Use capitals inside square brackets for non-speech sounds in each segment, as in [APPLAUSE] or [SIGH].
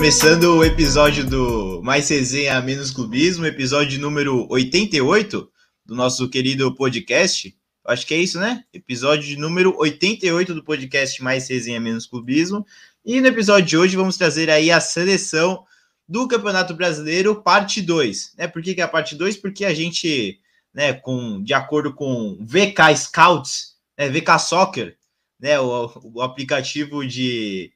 Começando o episódio do Mais Resenha Menos Clubismo, episódio número 88 do nosso querido podcast. Acho que é isso, né? Episódio número 88 do podcast Mais Resenha Menos Clubismo. E no episódio de hoje vamos trazer aí a seleção do Campeonato Brasileiro, parte 2. Né? Por que, que é a parte 2? Porque a gente, né, com, de acordo com VK Scouts, né, VK Soccer, né, o, o aplicativo de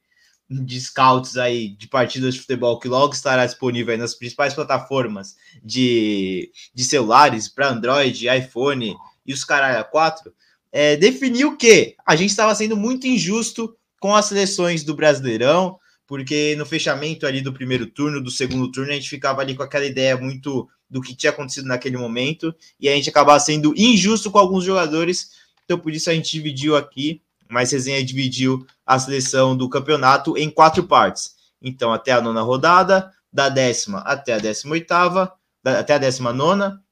de scouts aí de partidas de futebol que logo estará disponível nas principais plataformas de, de celulares para Android, iPhone e os caralho 4, é, definiu que a gente estava sendo muito injusto com as seleções do Brasileirão, porque no fechamento ali do primeiro turno, do segundo turno, a gente ficava ali com aquela ideia muito do que tinha acontecido naquele momento, e a gente acabava sendo injusto com alguns jogadores, então por isso a gente dividiu aqui mas resenha dividiu a seleção do campeonato em quatro partes. Então, até a nona rodada, da décima até a décima oitava, até a décima nona,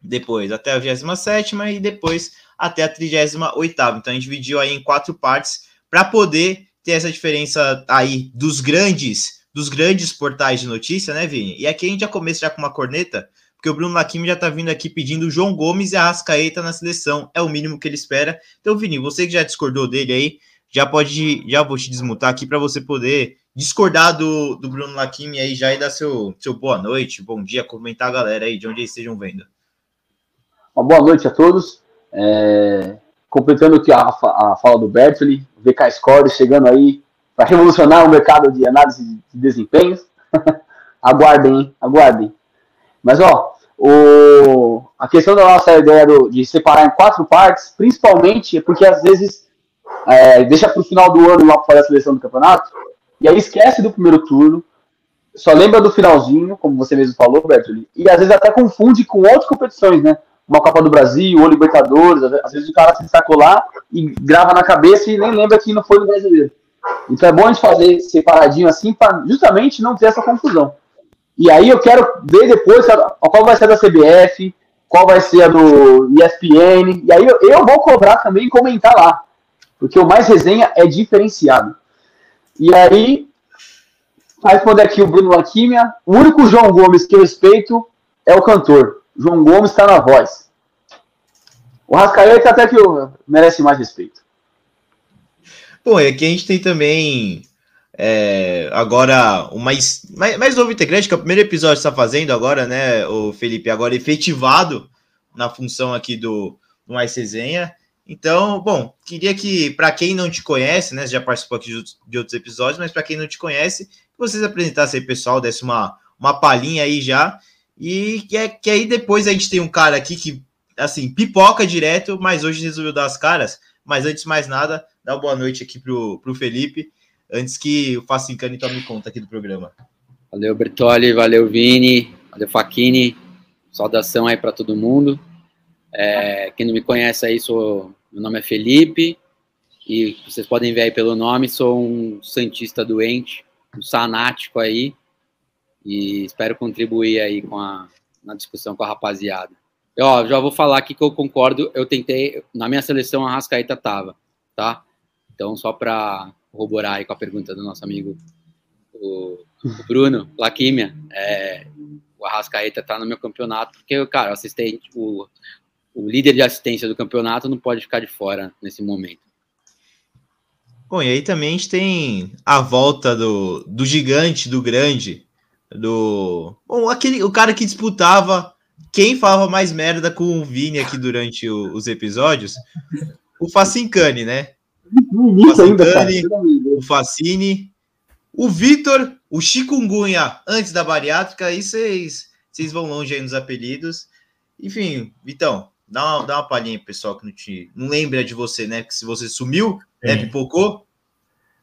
depois até a vigésima sétima e depois até a trigésima oitava. Então, a gente dividiu aí em quatro partes para poder ter essa diferença aí dos grandes, dos grandes portais de notícia, né, Vini? E aqui a gente já começa já com uma corneta, porque o Bruno Lacime já tá vindo aqui pedindo João Gomes e a Rascaeta na seleção. É o mínimo que ele espera. Então, Vini, você que já discordou dele aí, já pode, já vou te desmutar aqui para você poder discordar do, do Bruno Lacime aí já e dar seu, seu boa noite, bom dia, comentar a galera aí de onde eles estejam vendo. Uma boa noite a todos. É, completando aqui a, a fala do Bertoli, VK Score chegando aí para revolucionar o mercado de análise de desempenhos. [LAUGHS] aguardem, hein? aguardem. Mas, ó, o, a questão da nossa ideia do, de separar em quatro partes, principalmente porque às vezes é, deixa para o final do ano lá para fazer a seleção do campeonato, e aí esquece do primeiro turno, só lembra do finalzinho, como você mesmo falou, Bertoli, e às vezes até confunde com outras competições, né? Uma Copa do Brasil, ou Libertadores, às vezes o cara se destacou lá e grava na cabeça e nem lembra que não foi no brasileiro. Então é bom a gente fazer separadinho assim, para justamente não ter essa confusão. E aí eu quero ver depois qual vai ser da CBF, qual vai ser a do ESPN. E aí eu, eu vou cobrar também e comentar lá. Porque o mais resenha é diferenciado. E aí, vai responder aqui o Bruno Laquimia. O único João Gomes que eu respeito é o cantor. João Gomes está na voz. O Rascaeta até que merece mais respeito. Bom, e aqui a gente tem também é, agora, o mais, mais, mais novo integrante, que é o primeiro episódio que está fazendo agora, né, o Felipe, agora efetivado na função aqui do, do Mais Resenha. Então, bom, queria que, para quem não te conhece, né, já participou aqui de, outros episódios, mas para quem não te conhece, que vocês apresentassem aí, pessoal, desse uma, uma palhinha aí já. E que, é, que aí depois a gente tem um cara aqui que, assim, pipoca direto, mas hoje resolveu dar as caras. Mas antes de mais nada, dá uma boa noite aqui pro, pro Felipe antes que o Facincani tome conta aqui do programa. Valeu, Bertoli, valeu, Vini, valeu, Faquini, saudação aí para todo mundo. É, quem não me conhece aí, sou, meu nome é Felipe, e vocês podem ver aí pelo nome, sou um santista doente, um sanático aí, e espero contribuir aí com a, na discussão com a rapaziada. Eu, ó, já vou falar aqui que eu concordo, eu tentei, na minha seleção a Rascaeta tava, tá? Então, só para corroborar aí com a pergunta do nosso amigo o, o Bruno Laquímia, é, o Arrascaeta tá no meu campeonato, porque, cara, o assistente, o, o líder de assistência do campeonato não pode ficar de fora nesse momento. Bom, e aí também a gente tem a volta do, do gigante, do grande, do. Bom, aquele, o cara que disputava quem falava mais merda com o Vini aqui durante o, os episódios, o Facincani, né? O ainda, o Facine, o Vitor, o Chikungunya antes da bariátrica, aí vocês vão longe aí nos apelidos. Enfim, Vitão, dá uma, dá uma palhinha pessoal que não, te, não lembra de você, né? Que se você sumiu, né, pipocou.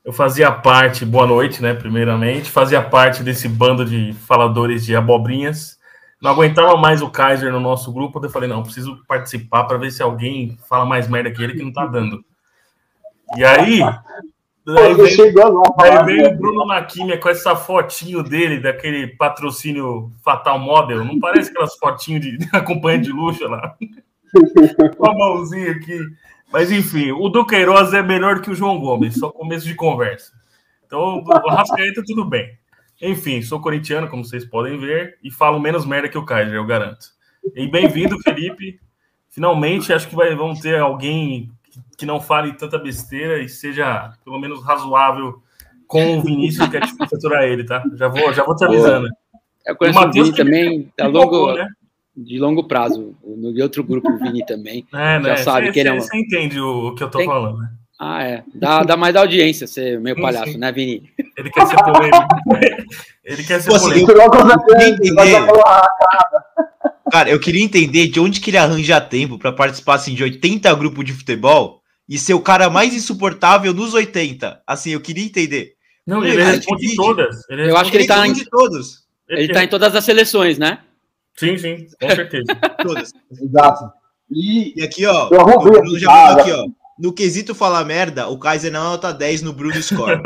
Eu fazia parte, boa noite, né? Primeiramente, fazia parte desse bando de faladores de abobrinhas. Não aguentava mais o Kaiser no nosso grupo, eu falei, não, preciso participar para ver se alguém fala mais merda que ele que não tá dando. E aí, Aí veio, aí veio o Bruno Nakimia com essa fotinho dele, daquele patrocínio Fatal Model. Não parece aquelas fotinhos de, de [LAUGHS] acompanhante de luxo lá? [LAUGHS] Com a mãozinha aqui. Mas enfim, o Duqueiroz é melhor que o João Gomes, só começo de conversa. Então, o Rascaeta, tudo bem. Enfim, sou corintiano, como vocês podem ver, e falo menos merda que o Kaiser, eu garanto. E bem-vindo, Felipe. Finalmente, acho que vai, vão ter alguém que não fale tanta besteira e seja pelo menos razoável com o Vinícius, que é difícil aturar ele, tá? Já vou, já vou te avisando. Eu conheço o, o Vini também longo, né? de longo prazo. No outro grupo, o Vini também. [LAUGHS] É, né? Já sabe cê, que ele é um... Você entende o, que eu tô Tem... falando, né? Ah, é. Dá, dá mais audiência ser meio palhaço, sim. né, Vini? Ele quer ser polêmico. ele quer ser Pô, polêmico. Cara, eu queria entender de onde que ele arranja tempo para participar assim, de 80 grupos de futebol e ser o cara mais insuportável nos 80. Assim, eu queria entender. Não, ele, ele responde todas. Ele eu acho que ele tá em todos. Ele, ele tá em todas as seleções, né? Sim, sim, com certeza. [LAUGHS] todas. Exato. E, e aqui, ó, o Bruno já falou aqui, ó. No quesito falar merda, o Kaiser não é nota 10 no Bruno Score. [LAUGHS]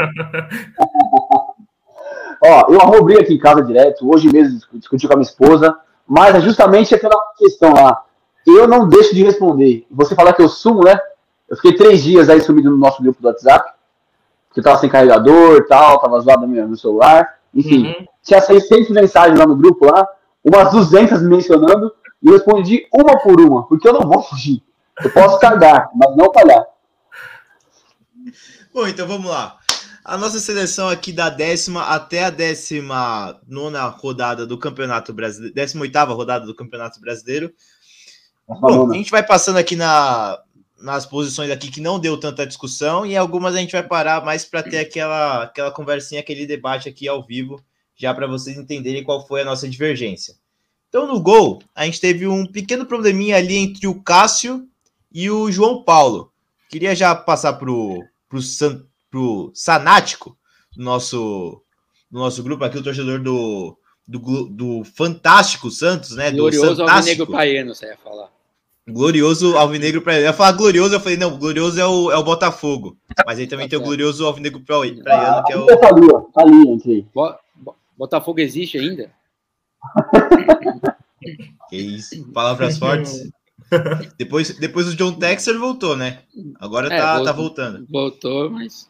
ó, eu arrobei aqui em casa direto, hoje mesmo discuti com a minha esposa, mas é justamente aquela questão lá. Eu não deixo de responder. Você falar que eu sumo, né? Eu fiquei três dias aí sumido no nosso grupo do WhatsApp, porque eu tava sem carregador e tal, tava zoado no meu celular. Enfim, uhum. tinha 600 mensagens lá no grupo lá, umas 200 mencionando, e eu respondi uma por uma, porque eu não vou fugir. Eu posso cagar, mas não falhar. Bom, então vamos lá. A nossa seleção aqui da décima até a décima nona rodada do Campeonato Brasileiro, décima oitava rodada do Campeonato Brasileiro. Bom, a gente vai passando aqui na, nas posições aqui que não deu tanta discussão e algumas a gente vai parar mais para ter aquela, aquela conversinha, aquele debate aqui ao vivo, já para vocês entenderem qual foi a nossa divergência. Então, no gol, a gente teve um pequeno probleminha ali entre o Cássio e o João Paulo. Queria já passar pro, pro, San, pro Sanático, do nosso, do nosso grupo aqui, o torcedor do, do, do Fantástico Santos, né? Glorioso do Alvinegro Praiano, você ia falar. Glorioso Alvinegro Praiano. Eu ia falar glorioso, eu falei, não, glorioso é o, é o Botafogo. Mas aí também tá tem o glorioso Alvinegro Praiano, que é o. Tá ali, tá ali, entre. Botafogo existe ainda? que isso, palavras fortes. depois, depois o John Texer voltou, né? Agora é, tá, voltou, tá voltando. Voltou, mas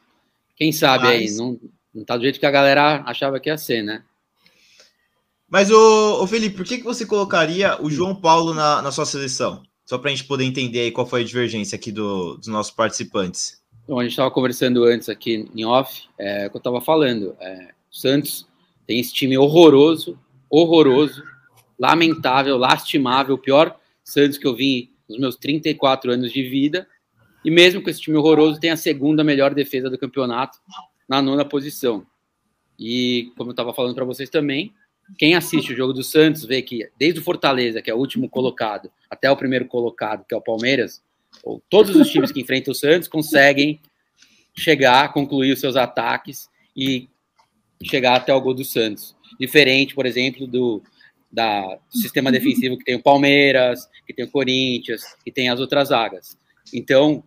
quem sabe mas... aí, não, não tá do jeito que a galera achava que ia ser, né? Mas, ô, ô Felipe, por que, que você colocaria o João Paulo na, na sua seleção? Só para a gente poder entender aí qual foi a divergência aqui do, dos nossos participantes. Bom, a gente estava conversando antes aqui em off, é, que eu estava falando. É, o Santos tem esse time horroroso, horroroso, lamentável, lastimável, o pior Santos que eu vi nos meus 34 anos de vida. E mesmo com esse time horroroso, tem a segunda melhor defesa do campeonato na nona posição. E como eu estava falando para vocês também, quem assiste o jogo do Santos vê que desde o Fortaleza, que é o último colocado, até o primeiro colocado, que é o Palmeiras, todos os times que [LAUGHS] enfrentam o Santos conseguem chegar, concluir os seus ataques e chegar até o gol do Santos. Diferente, por exemplo, do, da, sistema defensivo que tem o Palmeiras, que tem o Corinthians, que tem as outras zagas. Então,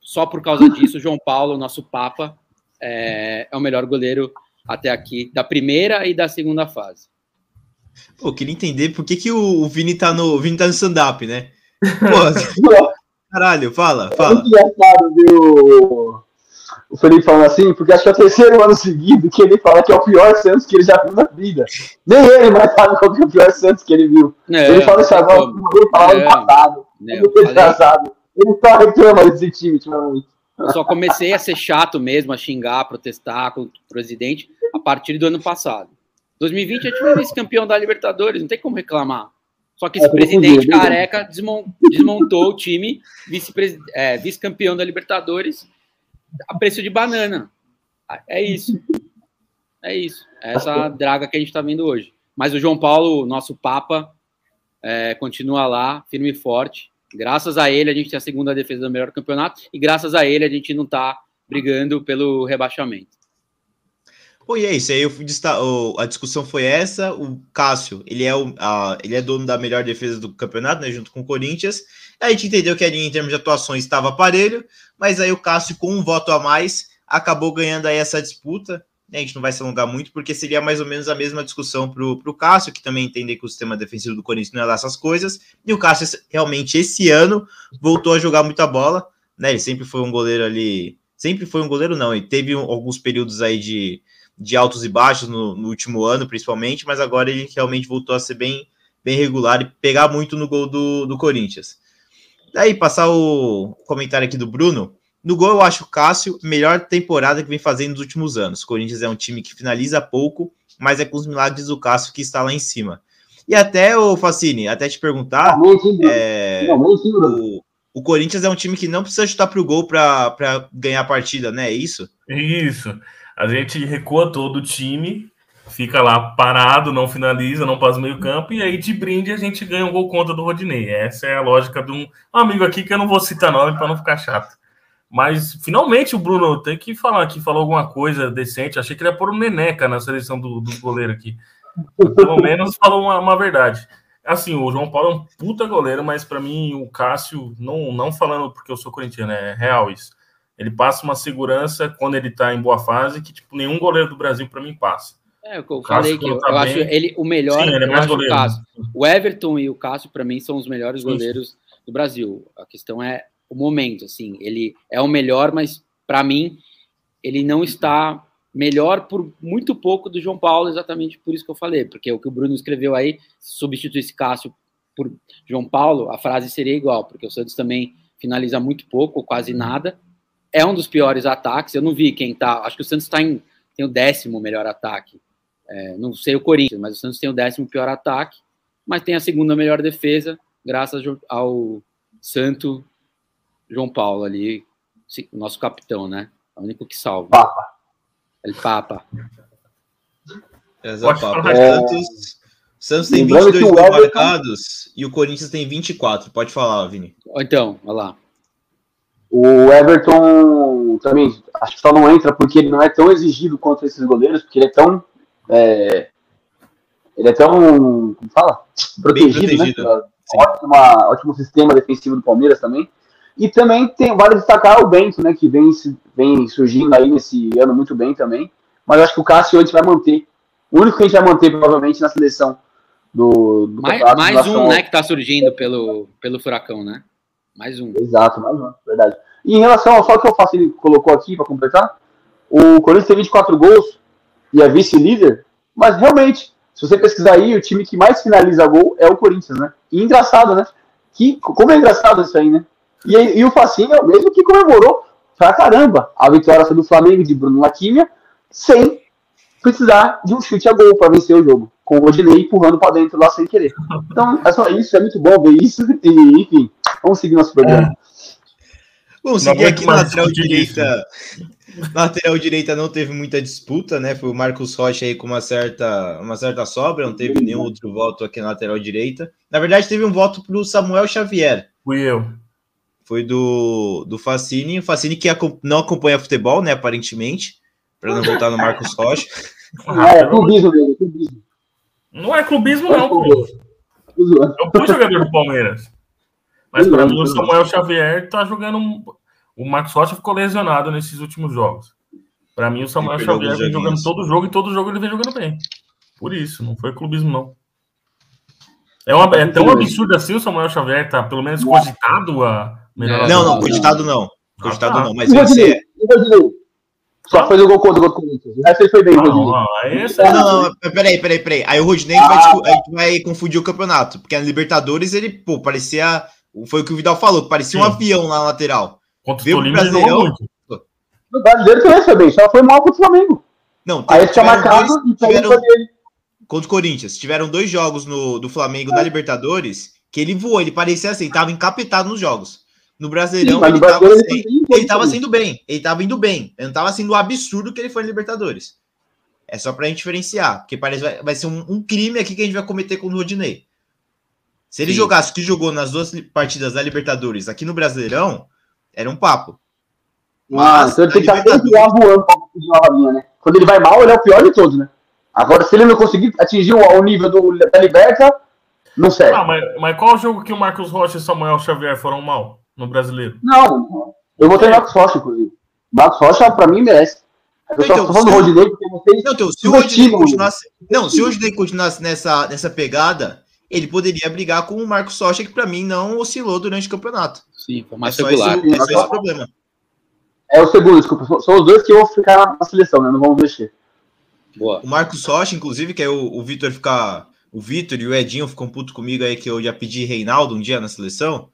só por causa disso, o João Paulo, nosso Papa, é, é o melhor goleiro até aqui, da primeira e da segunda fase. Pô, queria entender por que, que o Vini tá no, o Vini tá no stand-up, né? Pô, [LAUGHS] caralho, fala, fala. É muito engraçado ver o, o Felipe falando assim, porque acho que é o terceiro ano seguido que ele fala que é o pior Santos que ele já viu na vida. Nem ele mais sabe qual é o pior Santos que ele viu. É, ele fala isso agora, ele fala no passado. É, ele, ele só reclama desse time ultimamente. Eu só comecei a ser chato mesmo, a xingar, a protestar com o presidente a partir do ano passado. 2020 a gente foi vice-campeão da Libertadores, não tem como reclamar. Só que esse é, presidente careca desmontou o time, é, vice-campeão é, vice da Libertadores, a preço de banana. É isso. É isso. É essa draga que a gente está vendo hoje. Mas o João Paulo, nosso Papa, é, continua lá, firme e forte. Graças a ele, a gente tem a segunda defesa do melhor campeonato e graças a ele, a gente não está brigando pelo rebaixamento. Pô, e é isso. Aí eu a discussão foi essa. O Cássio, ele é, o, a, ele é dono da melhor defesa do campeonato, né? Junto com o Corinthians. A gente entendeu que ali, em termos de atuações, estava aparelho, mas aí o Cássio, com um voto a mais, acabou ganhando aí essa disputa. A gente não vai se alongar muito, porque seria mais ou menos a mesma discussão para o Cássio, que também entende que o sistema defensivo do Corinthians não é lá essas coisas. E o Cássio, realmente, esse ano, voltou a jogar muita bola. Né? Ele sempre foi um goleiro ali. Sempre foi um goleiro, não. Ele teve alguns períodos aí de de altos e baixos no, no, último ano, principalmente, mas agora ele realmente voltou a ser bem, bem regular e pegar muito no gol do, do Corinthians. Daí, passar o comentário aqui do Bruno. No gol, eu acho o Cássio melhor temporada que vem fazendo nos últimos anos. O Corinthians é um time que finaliza pouco, mas é com os milagres do Cássio que está lá em cima. E até, o Facine, até te perguntar, é, o, o Corinthians é um time que não precisa chutar para o gol para ganhar a partida, né? É isso? Isso. A gente recua todo o time, fica lá parado, não finaliza, não passa meio campo, e aí de brinde a gente ganha um gol contra do Rodinei. Essa é a lógica de um amigo aqui que eu não vou citar nome para não ficar chato. Mas finalmente o Bruno tem que falar que falou alguma coisa decente. Achei que ele ia pôr um Neneca na seleção do, do goleiro aqui. Pelo menos falou uma, uma verdade. Assim, o João Paulo é um puta goleiro, mas para mim o Cássio, não, não falando porque eu sou corintiano, é real isso. Ele passa uma segurança quando ele tá em boa fase que tipo nenhum goleiro do Brasil para mim passa. É, eu o falei que eu, tá eu acho ele o melhor, Sim, ele é mais goleiro. O, Cássio. o Everton e o Cássio para mim são os melhores Sim. goleiros do Brasil. A questão é o momento, assim, ele é o melhor, mas para mim ele não está melhor por muito pouco do João Paulo, exatamente por isso que eu falei, porque o que o Bruno escreveu aí, se substituísse Cássio por João Paulo, a frase seria igual, porque o Santos também finaliza muito pouco, ou quase nada. É um dos piores ataques. Eu não vi quem tá. Acho que o Santos tá em, tem o décimo melhor ataque. É, não sei o Corinthians, mas o Santos tem o décimo pior ataque, mas tem a segunda melhor defesa, graças ao Santo João Paulo ali, o nosso capitão, né? É o único que salva. Papa. El Papa. Exato. O Santos, Santos tem 22 gols marcados e o Corinthians tem 24. Pode falar, Vini. Então, olha lá. O Everton também, acho que só não entra porque ele não é tão exigido contra esses goleiros, porque ele é tão. É, ele é tão. Como fala? Protegido, protegido. né? Ótimo, ótimo sistema defensivo do Palmeiras também. E também tem, vale destacar o Bento, né, que vem, vem surgindo aí nesse ano muito bem também. Mas eu acho que o Cássio gente vai manter. O único que a gente vai manter, provavelmente, na seleção do, do Mais, mais um, né, que está surgindo pelo, pelo Furacão, né? Mais um. Exato, mais um, verdade. E em relação ao só que o Facili colocou aqui para completar, o Corinthians tem 24 gols e é vice-líder, mas realmente, se você pesquisar aí, o time que mais finaliza gol é o Corinthians, né? E engraçado, né? Que, como é engraçado isso aí, né? E, e o Facinho é o mesmo que comemorou pra caramba a vitória do Flamengo de Bruno Laquimia sem precisar de um chute a gol para vencer o jogo, com o Odinei empurrando para dentro lá sem querer. Então, é só isso, é muito bom ver isso, e enfim, vamos seguir nosso programa. É. Vamos seguir aqui na lateral direita. Na [LAUGHS] lateral direita não teve muita disputa, né? Foi o Marcos Rocha aí com uma certa, uma certa sobra, não teve nenhum outro voto aqui na lateral direita. Na verdade, teve um voto para o Samuel Xavier. Fui eu foi do, do Facine. O Facine que não acompanha futebol, né, aparentemente, para não voltar no Marcos [LAUGHS] Rocha. Ah, é clubismo dele, clubismo. Não é clubismo, não, pô. Eu fui jogador do Palmeiras. Mas para mim, o Samuel Xavier tá jogando. O Marcos Rocha ficou lesionado nesses últimos jogos. Para mim, o Samuel Xavier vem jogando todo jogo e todo jogo ele vem jogando bem. Por isso, não foi clubismo, não. É, uma, é tão absurdo assim o Samuel Xavier tá pelo menos cogitado a Melhor não, não, cogitado não. Cogitado não, mas vencer. Só fez o gol contra o Corinthians. O resto ele foi bem, não, Rodinei. Não, não, não, peraí, peraí, peraí. Aí o Rodinei ah. vai, vai, confundir o campeonato. Porque na Libertadores ele, pô, parecia. Foi o que o Vidal falou, parecia Sim. um avião lá na lateral. Contra o Tolima Brasileirão. O brasileiro também foi bem, só foi mal contra o Flamengo. Não, Aí tinha marcado dois, e tiveram, contra o Corinthians. Tiveram dois jogos no, do Flamengo é. na Libertadores que ele voou, ele parecia assim, tava encapetado nos jogos. No Brasileirão, Sim, ele, estava ele, ele tava sendo bem. Ele estava indo bem. Ele não estava sendo o absurdo que ele foi em Libertadores. É só para a gente diferenciar. Porque parece vai, vai ser um, um, crime aqui que a gente vai cometer com o Rodinei. Se ele Sim. jogasse o que jogou nas duas partidas da Libertadores aqui no Brasileirão, era um papo. Ah, Mas, então ele tem que estar sempre voando pra linha, né? Quando ele vai mal, ele é o pior de todos, né? Agora, se ele não conseguir atingir o, o nível do, da Liberta, não serve. Ah, mas, mas qual o jogo que o Marcos Rocha e Samuel Xavier foram mal? No brasileiro. Não, eu vou ter Marcos Rocha, inclusive. Marcos Rocha, pra mim, merece. Eu então, só tô falando do Rodinei porque vocês. Não, então, se o Rodinei continuasse. Não, se o Rodinei continuasse nessa, nessa pegada, ele poderia brigar com o Marcos Rocha, que pra mim não oscilou durante o campeonato. Sim, foi mais é regular. Esse, esse é o problema. É o segundo, desculpa. São os dois que vão ficar na seleção, né? Não vamos mexer. Boa. O Marcos Rocha, inclusive, que é o, o Vitor ficar. O Vitor e o Edinho ficam puto comigo aí que eu já pedi Reinaldo um dia na seleção.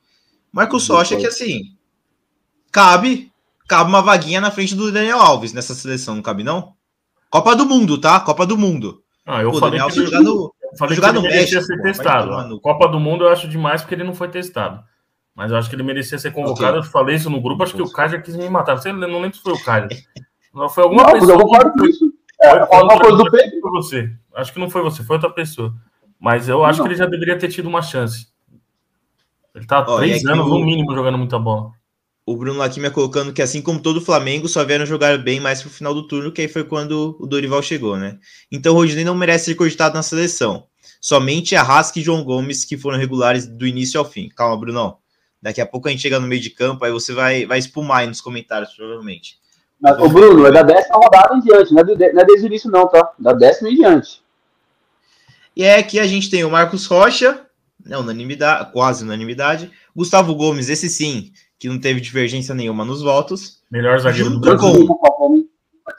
Marcos Rocha que assim. Cabe. Cabe uma vaguinha na frente do Daniel Alves nessa seleção, não cabe, não? Copa do Mundo, tá? Copa do Mundo. Ah, eu Pô, falei Daniel que, jogar no, falei jogar que ele merecia México, ser testado. Copa do Mundo eu acho demais porque ele não foi testado. Mas eu acho que ele merecia ser convocado. Okay. Eu falei isso no grupo, acho que o Kaja quis me matar. Não, sei, não lembro se foi o Kaja. Não, foi alguma não, pessoa. Eu concordo com isso. É, alguma coisa do Pedro. Foi você. Acho que não foi você, foi outra pessoa. Mas eu acho não. que ele já deveria ter tido uma chance. Ele tá há três anos, o... no mínimo, jogando muita bola. O Bruno Laquimia colocando que, assim como todo o Flamengo, só vieram jogar bem mais pro final do turno, que aí foi quando o Dorival chegou, né? Então o Rodinei não merece ser cogitado na seleção. Somente Arrasca e João Gomes que foram regulares do início ao fim. Calma, Brunão. Daqui a pouco a gente chega no meio de campo, aí você vai, vai espumar aí nos comentários, provavelmente. Mas, o Bruno, é da décima rodada em diante, não é, do, não é desde o início, não, tá? Da décima em diante. E é aqui a gente tem o Marcos Rocha, né, unanimidade, quase unanimidade. Gustavo Gomes, esse sim, que não teve divergência nenhuma nos votos. Melhor zagueiro do Brasil. Com...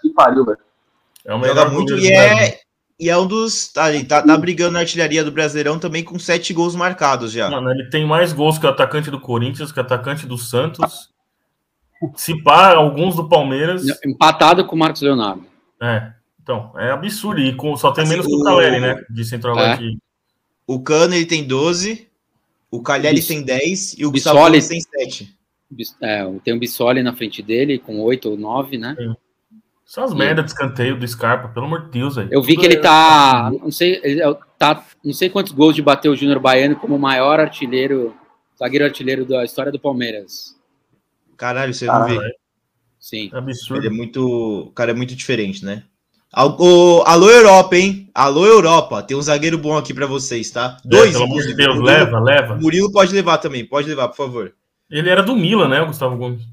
Que pariu, velho. É o melhor Joga muito e é, e é um dos. Tá, tá, tá brigando na artilharia do Brasileirão também com sete gols marcados já. Mano, ele tem mais gols que o atacante do Corinthians, que o atacante do Santos. Se pá, alguns do Palmeiras. Empatado com o Marcos Leonardo. É. Então, é absurdo. E com, só tem assim, menos que o Caleri, né? De centroavante. É. O Cano ele tem 12, o Caleri tem 10 e o Gustavo Bissoli, tem 7. É, tem o Bissoli na frente dele com 8 ou 9, né? Só as merdas de escanteio do Scarpa, pelo amor de Deus, aí. Eu vi que ele tá. Não sei, ele é tá. Não sei quantos gols de bater o Júnior Baiano como o maior artilheiro, zagueiro artilheiro da história do Palmeiras. Caralho, você não vê. Sim. É absurdo. Ele é muito. O cara é muito diferente, né? Alô, alô, Europa, hein? Alô, Europa. Tem um zagueiro bom aqui para vocês, tá? É, Dois. pelo amor de Deus, Murilo, leva, leva. Murilo pode levar também, pode levar, por favor. Ele era do Milan, né, o Gustavo Gomes?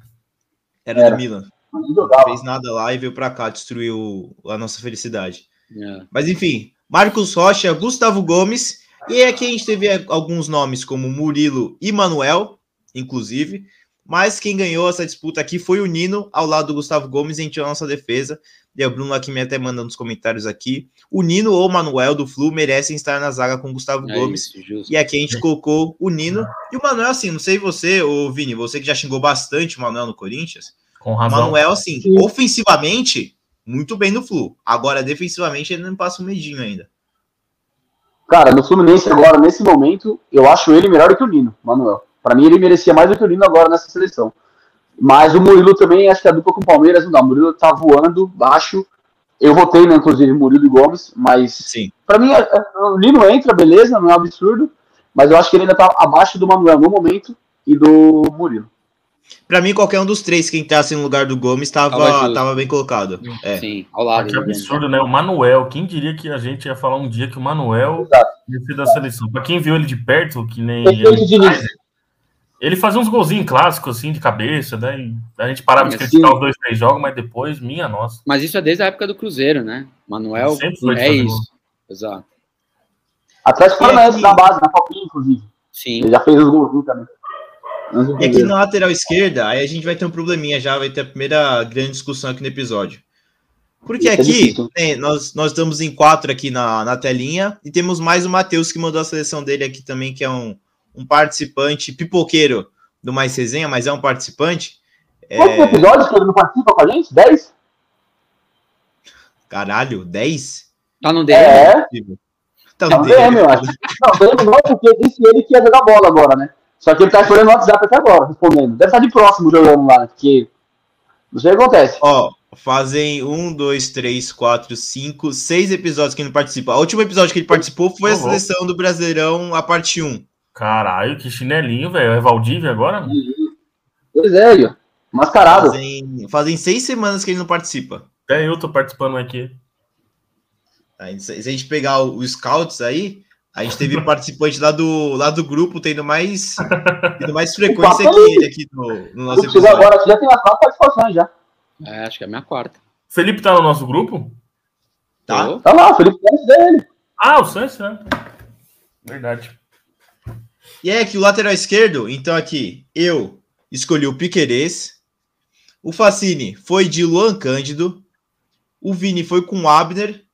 Era, era. do Milan. Não fez nada lá e veio para cá, destruiu a nossa felicidade. É. Mas enfim, Marcos Rocha, Gustavo Gomes, e aqui a gente teve alguns nomes como Murilo e Manuel, inclusive, mas quem ganhou essa disputa aqui foi o Nino, ao lado do Gustavo Gomes, em a nossa defesa. E o Bruno aqui me até manda nos comentários aqui. O Nino ou o Manuel do Flu merecem estar na zaga com o Gustavo é Gomes. Isso, e aqui a gente colocou o Nino. E o Manuel, assim, não sei você, ô Vini, você que já xingou bastante o Manuel no Corinthians. Com razão. Manuel, assim, Sim. ofensivamente, muito bem no Flu. Agora, defensivamente, ele não passa um medinho ainda. Cara, no Fluminense agora, nesse momento, eu acho ele melhor do que o Nino, Manuel. Para mim, ele merecia mais do que o Nino agora nessa seleção. Mas o Murilo também, acho que a dupla com o Palmeiras não dá. O Murilo tá voando baixo. Eu votei, né, inclusive, Murilo e Gomes, mas Sim. para mim, o Nino entra, beleza, não é um absurdo, mas eu acho que ele ainda tá abaixo do Manuel no momento e do Murilo. Para mim, qualquer um dos três que entrasse no lugar do Gomes estava tava bem colocado. É. Sim, ao lado. Que absurdo, né? O Manuel, quem diria que a gente ia falar um dia que o Manuel ia ser da seleção? Para quem viu ele de perto, que nem. Ele, ele fazia uns golzinhos clássicos, assim, de cabeça, né? E a gente parava de criticar os dois, três jogos, mas depois, minha nossa. Mas isso é desde a época do Cruzeiro, né? Manuel é isso. Exato. Atlético Paranaense na base, na Copinha, inclusive. Sim. Ele já fez os golzinhos também. E aqui na lateral esquerda, aí a gente vai ter um probleminha já, vai ter a primeira grande discussão aqui no episódio. Porque aqui, né, nós, nós estamos em quatro aqui na, na telinha, e temos mais o Matheus que mandou a seleção dele aqui também, que é um, um participante pipoqueiro do Mais Resenha, mas é um participante. Quantos é... episódios que ele não participa com a gente? Dez? Caralho, dez? Tá no DM? É. Tá no, tá DM, DM, eu acho. Não, DM não, porque disse ele que ia jogar bola agora, né? Só que ele tá esperando o WhatsApp até agora, respondendo. Deve estar de próximo jogando lá, né? Porque não sei o que acontece. Ó, fazem um, dois, três, quatro, cinco, seis episódios que ele não participa. O último episódio que ele participou foi a seleção do Brasileirão, a parte 1. Caralho, que chinelinho, velho. É Valdívia agora? Pois é, mascarado. Fazem, fazem seis semanas que ele não participa. Até eu tô participando aqui. Aí, se a gente pegar os scouts aí, a gente teve [LAUGHS] participante lá do, lá do grupo tendo mais, tendo mais [LAUGHS] frequência que ele aqui no, no nosso episódio. Agora já tem as quatro participações já. É, acho que é a minha quarta. Felipe tá no nosso grupo? Tá. Tá lá, o Felipe Santos dele. Ah, o Santos, né? Verdade. E é que o lateral esquerdo, então aqui, eu escolhi o Piquerez, o Facine foi de Luan Cândido, o Vini foi com o Abner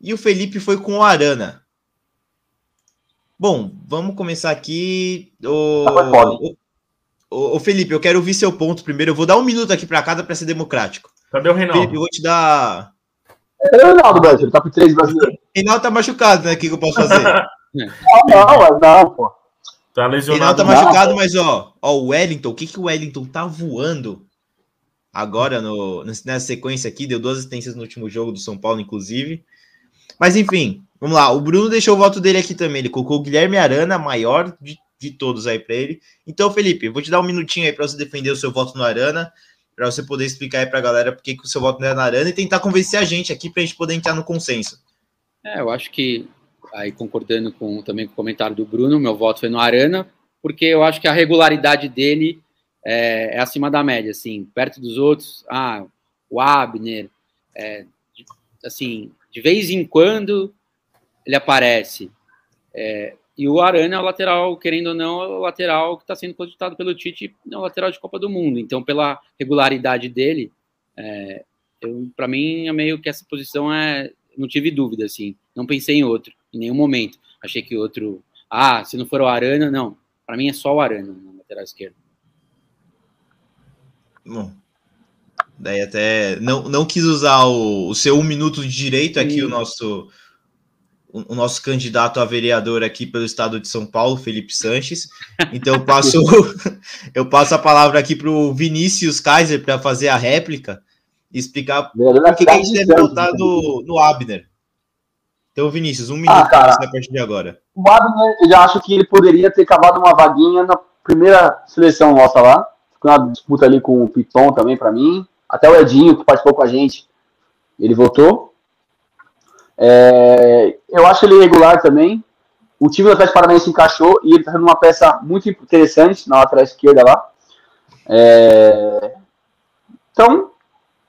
e o Felipe foi com o Arana. Bom, vamos começar aqui. O, o, o, o, Felipe, eu quero ouvir seu ponto primeiro. Eu vou dar um minuto aqui para cada para ser democrático. Cadê o Reinaldo? Felipe, eu vou te dar. É o Reinaldo, Brasil. Tá com três brasileiros. Reinaldo tá machucado, né? O que, que eu posso fazer? [LAUGHS] não, não, não, pô. Tá lesionado. Reinaldo tá machucado, mas ó, ó, o Wellington, o que, que o Wellington tá voando agora no, nessa sequência aqui? Deu duas assistências no último jogo do São Paulo, inclusive. Mas enfim, vamos lá. O Bruno deixou o voto dele aqui também. Ele colocou o Guilherme Arana, maior de, de todos aí para ele. Então, Felipe, vou te dar um minutinho aí para você defender o seu voto no Arana, para você poder explicar aí para a galera por que o seu voto não é na Arana e tentar convencer a gente aqui para a gente poder entrar no consenso. É, eu acho que, aí concordando com, também com o comentário do Bruno, meu voto foi no Arana, porque eu acho que a regularidade dele é, é acima da média, assim, perto dos outros. Ah, o Abner, é, assim, de vez em quando ele aparece. É, e o Arana é o lateral, querendo ou não, é o lateral que está sendo cogitado pelo Tite, é o lateral de Copa do Mundo. Então, pela regularidade dele, é, para mim, é meio que essa posição é. Não tive dúvida, assim. Não pensei em outro, em nenhum momento. Achei que outro. Ah, se não for o Arana, não. Para mim é só o Arana na lateral esquerda. Bom, Daí até não, não quis usar o, o seu um minuto de direito aqui, Sim. o nosso o, o nosso candidato a vereador aqui pelo estado de São Paulo, Felipe Sanches. Então eu passo, [LAUGHS] eu passo a palavra aqui para o Vinícius Kaiser para fazer a réplica e explicar por que, a gente deve votar no, no Abner. Então, Vinícius, um ah, minuto ah, cara, a partir de agora. O Abner, eu já acho que ele poderia ter cavado uma vaguinha na primeira seleção nossa lá. Ficou uma disputa ali com o Piton também, para mim. Até o Edinho, que participou com a gente, ele votou. É, eu acho ele regular também. O time do Atlético Paranaense encaixou e ele está sendo uma peça muito interessante na lateral esquerda lá. É, então,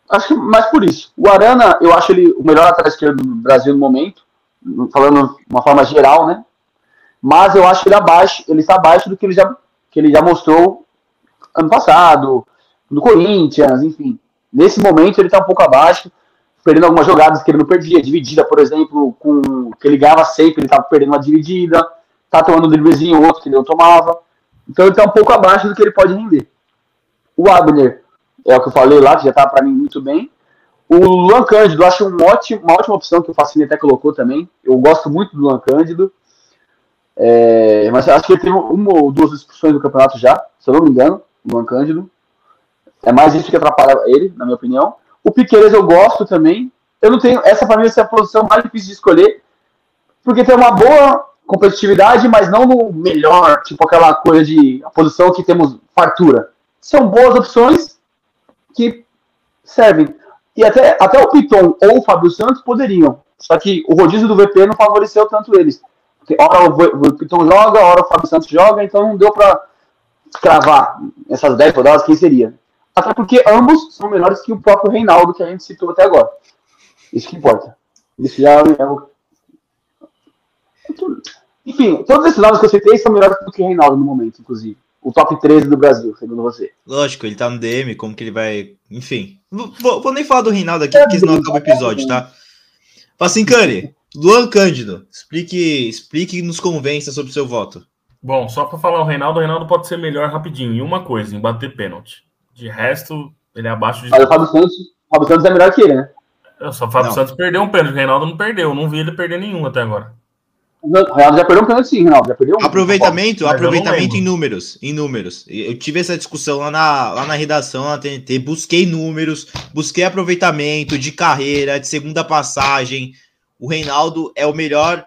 acho que mais por isso. O Arana, eu acho ele o melhor lateral esquerdo do Brasil no momento, falando de uma forma geral, né? Mas eu acho ele abaixo, ele está abaixo do que ele já, que ele já mostrou ano passado, no Corinthians, enfim. Nesse momento ele está um pouco abaixo, perdendo algumas jogadas que ele não perdia. Dividida, por exemplo, com que ele ganhava sempre, ele estava perdendo uma dividida. Tá tomando um driblezinho outro que ele não tomava. Então ele está um pouco abaixo do que ele pode render. O Abner, é o que eu falei lá, que já está para mim muito bem. O Luan Cândido, acho um ótimo, uma ótima opção que o Facine até colocou também. Eu gosto muito do Luan Cândido. É, mas acho que ele teve uma ou duas expulsões do campeonato já, se eu não me engano, o Luan Cândido. É mais isso que atrapalha ele, na minha opinião. O Piqueires eu gosto também. Eu não tenho. Essa para mim é a posição mais difícil de escolher. Porque tem uma boa competitividade, mas não no melhor, tipo aquela coisa de a posição que temos fartura. São boas opções que servem. E até, até o Piton ou o Fábio Santos poderiam. Só que o rodízio do VP não favoreceu tanto eles. Porque hora o, o Piton joga, hora o Fábio Santos joga, então não deu para cravar essas 10 rodadas quem seria. Até porque ambos são melhores que o próprio Reinaldo que a gente citou até agora. Isso que importa. Isso já é o. Enfim, todos esses nomes que eu citei são melhores do que o Reinaldo no momento, inclusive. O top 13 do Brasil, segundo você. Lógico, ele tá no DM, como que ele vai. Enfim. Vou, vou nem falar do Reinaldo aqui, porque senão acaba o episódio, tá? Facincani, Luan Cândido, explique, explique e nos convença sobre o seu voto. Bom, só para falar o Reinaldo, o Reinaldo pode ser melhor rapidinho em uma coisa, em bater pênalti. De resto, ele é abaixo de. Mas o Fábio Santos, o Fábio Santos é melhor que ele, né? Só o Fábio não. Santos perdeu um pênalti, o Reinaldo não perdeu. Não vi ele perder nenhum até agora. O Reinaldo já perdeu um pênalti sim, Reinaldo. Já perdeu um. Aproveitamento, aproveitamento em números. Em números. Eu tive essa discussão lá na, lá na redação, na TNT. Busquei números, busquei aproveitamento de carreira, de segunda passagem. O Reinaldo é o melhor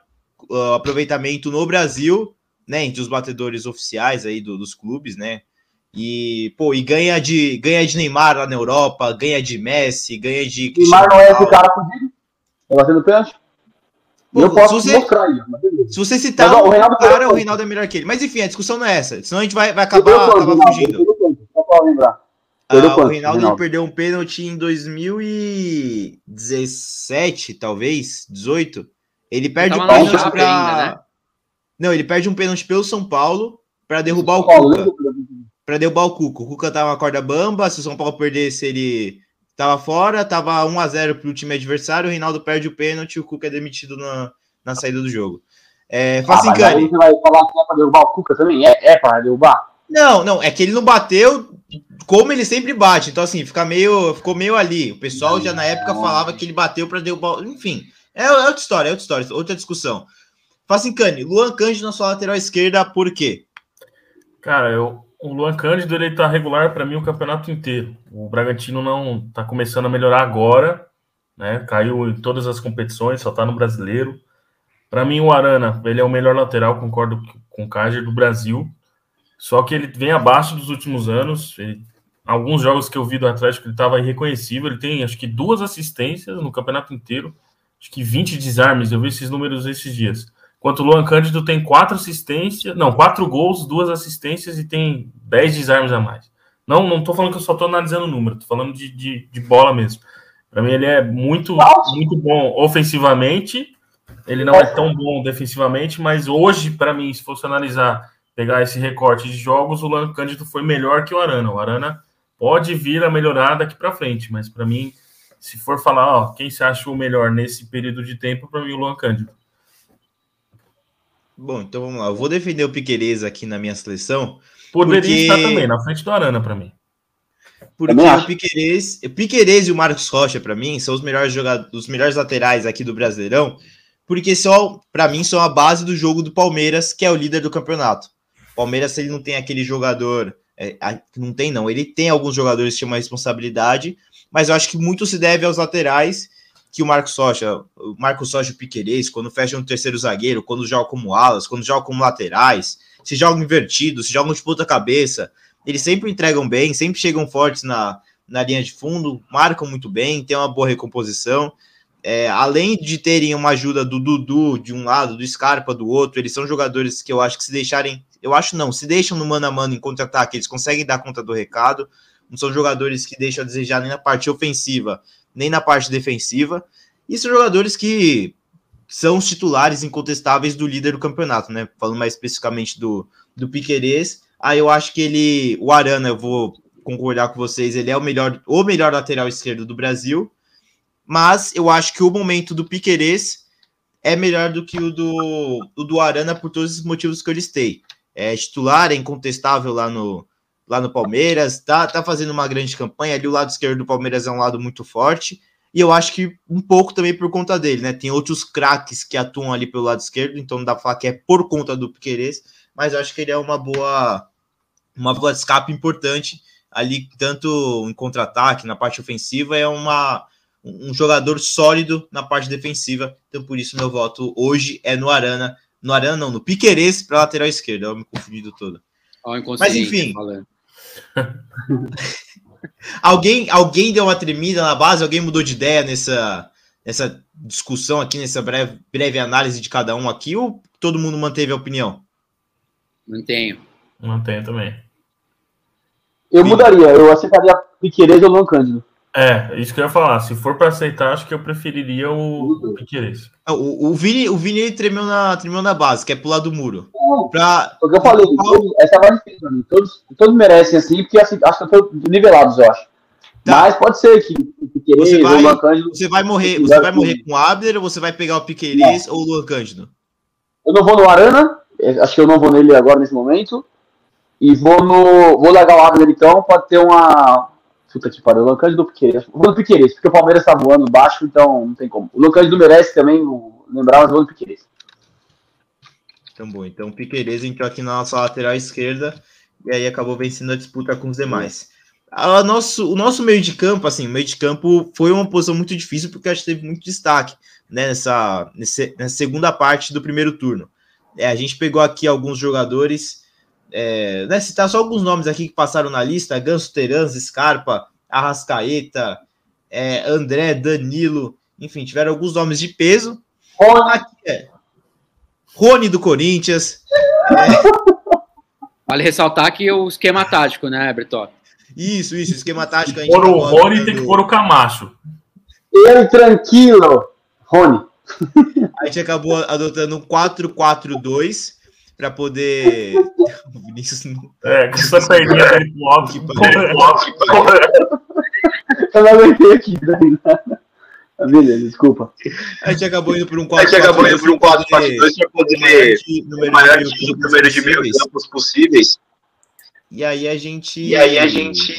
uh, aproveitamento no Brasil, né? Entre os batedores oficiais aí do, dos clubes, né? E, pô, e ganha de, ganha de Neymar lá na Europa, ganha de Messi, ganha de. Neymar não é esse cara fudido? Tá batendo pênalti? Pô, eu posso se você, mostrar isso. Se você citar mas, o Reinaldo cara, o Reinaldo é melhor que ele. Mas enfim, a discussão não é essa. Senão a gente vai, vai acabar, acabar fugindo. Só pra lembrar. Ah, o Reinaldo, Reinaldo perdeu um pênalti em 2017, talvez, 18. Ele perde um pênalti pra... Ainda, né? Não, ele perde um pênalti pelo São Paulo para derrubar o Cuca para derrubar o Cuca. O Cuca tá uma corda bamba, se o São Paulo perdesse, ele tava fora, tava 1 a 0 pro time adversário, o Reinaldo perde o pênalti o Cuca é demitido na, na saída do jogo. É, Ah, mas aí você vai falar que é pra derrubar o Cuca também? É, é pra derrubar? Não, não, é que ele não bateu como ele sempre bate. Então, assim, fica meio, ficou meio ali. O pessoal já na época falava que ele bateu para derrubar. Enfim, é, é outra história, é outra história, outra discussão. Facincani, Luan Cândido na sua lateral esquerda, por quê? Cara, eu, o Luan Cândido ele tá regular para mim o campeonato inteiro. O Bragantino não tá começando a melhorar agora, né? Caiu em todas as competições, só tá no brasileiro. Para mim, o Arana, ele é o melhor lateral, concordo com o Cáger do Brasil. Só que ele vem abaixo dos últimos anos. Ele, alguns jogos que eu vi do Atlético, ele estava irreconhecível. Ele tem, acho que, duas assistências no campeonato inteiro. Acho que 20 desarmes. Eu vi esses números esses dias. Enquanto o Luan Cândido tem quatro assistências, não, quatro gols, duas assistências e tem 10 desarmes a mais. Não, não tô falando que eu só tô analisando o número, tô falando de, de, de bola mesmo. Para mim, ele é muito, muito bom ofensivamente. Ele não é tão bom defensivamente, mas hoje, para mim, se fosse analisar, pegar esse recorte de jogos, o Luan Cândido foi melhor que o Arana. O Arana pode vir a melhorar daqui para frente, mas para mim, se for falar, ó, quem se acha o melhor nesse período de tempo, para mim, o Luan Cândido. Bom, então vamos lá. Eu vou defender o Piqueires aqui na minha seleção. Poderia porque... estar também, na frente do Arana, para mim. Porque o Piqueires, o Piqueires e o Marcos Rocha, para mim, são os melhores jogadores, os melhores laterais aqui do Brasileirão, porque só, para mim, são a base do jogo do Palmeiras, que é o líder do campeonato. O Palmeiras, ele não tem aquele jogador. É, não tem, não. Ele tem alguns jogadores que têm uma responsabilidade, mas eu acho que muito se deve aos laterais que o Marcos Rocha, o Marcos Rocha e o Piqueires, quando fecham o terceiro zagueiro, quando jogam como alas, quando jogam como laterais, se jogam invertidos, se jogam de ponta cabeça, eles sempre entregam bem, sempre chegam fortes na, na linha de fundo, marcam muito bem, tem uma boa recomposição. É, além de terem uma ajuda do Dudu de um lado, do Scarpa do outro, eles são jogadores que eu acho que se deixarem, eu acho não, se deixam no mano a mano em contra-ataque, eles conseguem dar conta do recado. Não são jogadores que deixam a desejar nem na parte ofensiva, nem na parte defensiva. E são jogadores que são os titulares incontestáveis do líder do campeonato, né? Falando mais especificamente do, do Piquerez. Aí eu acho que ele, o Arana, eu vou concordar com vocês, ele é o melhor, o melhor lateral esquerdo do Brasil. Mas eu acho que o momento do Piquerez é melhor do que o do, o do Arana por todos os motivos que eu listei. É titular, é incontestável lá no, lá no Palmeiras, tá, tá fazendo uma grande campanha. Ali o lado esquerdo do Palmeiras é um lado muito forte. E eu acho que um pouco também por conta dele, né? Tem outros craques que atuam ali pelo lado esquerdo, então não dá pra falar que é por conta do Piqueires, mas eu acho que ele é uma boa uma boa escape importante ali, tanto em contra-ataque, na parte ofensiva, é uma, um jogador sólido na parte defensiva. Então, por isso, meu voto hoje é no Arana. No Arana, não, no Piqueires para lateral esquerda. Eu me confundido todo. Mas enfim. [LAUGHS] alguém, alguém deu uma tremida na base? Alguém mudou de ideia nessa, nessa discussão aqui, nessa breve, breve análise de cada um aqui? Ou todo mundo manteve a opinião? Mantenho. Mantenho também. Eu Sim. mudaria, eu aceitaria Piqueires ou Luan Cândido. É, isso que eu ia falar. Se for para aceitar, acho que eu preferiria o Piqueires. O, o Vini, o Vini ele tremeu na, tremeu na base, que é pular do muro. Não, pra... O que eu falei, todos, essa é a mais difícil pra mim. Todos, todos merecem assim, porque assim, acho que estão nivelados, eu acho. Tá. Mas pode ser que o Piqueires você vai, ou o Luan Cândido. Você vai morrer, você vai morrer com o Abner ou você vai pegar o Piqueires ou o Luan Cândido? Eu não vou no Arana, acho que eu não vou nele agora nesse momento. E vou no. Vou largar o Abner então, pode ter uma. Puta que pariu, o Lucas do Piqueires. No Piqueires, porque o Palmeiras tá voando baixo, então não tem como. O Lucas do merece também lembrar, mas no Piqueires. Então, bom. Então, o Piqueires entrou aqui na nossa lateral esquerda e aí acabou vencendo a disputa com os demais. A nosso, o nosso meio de campo, assim, o meio de campo foi uma posição muito difícil porque acho que teve muito destaque né, nessa, nessa segunda parte do primeiro turno. É, a gente pegou aqui alguns jogadores é, né, citar só alguns nomes aqui que passaram na lista: Ganso Teranz, Scarpa, Arrascaeta, é, André, Danilo, enfim, tiveram alguns nomes de peso. Rony, aqui, é, Rony do Corinthians. Vale ressaltar que o esquema tático, né, Bretot? Isso, isso, esquema tático. Por o Rony tem que pôr o Camacho. Ele tranquilo, Rony. A gente acabou adotando um 4-4-2 para poder. [LAUGHS] O Vinícius não. É, com essa perninha pro alto. Eu não aguentei aqui, daí. Ah, Beleza, desculpa. A gente acabou indo por um A 4 gente acabou indo para um 4 4 2 para poder o maior número de meio possíveis. campos possíveis. E aí a gente. E aí a gente.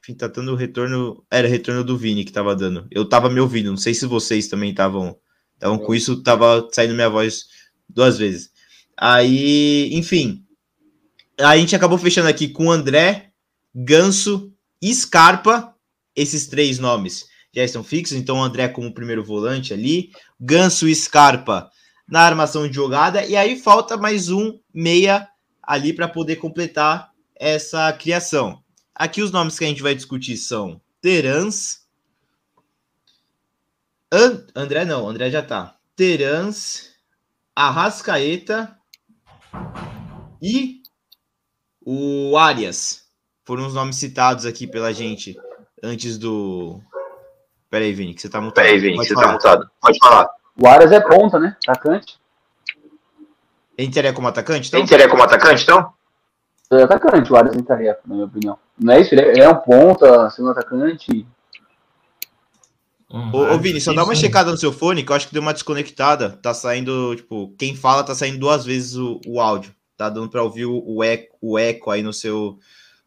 Enfim, tá dando retorno. Era retorno do Vini que tava dando. Eu tava me ouvindo. Não sei se vocês também estavam. Estavam com isso, tava saindo minha voz duas vezes. Aí, enfim. A gente acabou fechando aqui com André, Ganso e Scarpa. Esses três nomes já estão fixos. Então, André como primeiro volante ali. Ganso e Scarpa na armação de jogada. E aí falta mais um meia ali para poder completar essa criação. Aqui os nomes que a gente vai discutir são Terans. An- André não, André já tá. Terans, Arrascaeta e o Arias. Foram os nomes citados aqui pela gente antes do. Pera aí, Vini, que você tá mutado. Peraí, Vini, Pode você falar. tá mutado. Pode falar. O Arias é ponta, né? Atacante. Entraria como atacante, então? Então? Entraria como atacante, então? É atacante, o Arias entraria, na minha opinião. Não é isso? Ele é, ele é um ponta, segundo atacante. Ô, ô, Vini, só dá uma checada no seu fone, que eu acho que deu uma desconectada. Tá saindo, tipo, quem fala tá saindo duas vezes o, o áudio. Tá dando pra ouvir o, o eco, o eco aí no seu,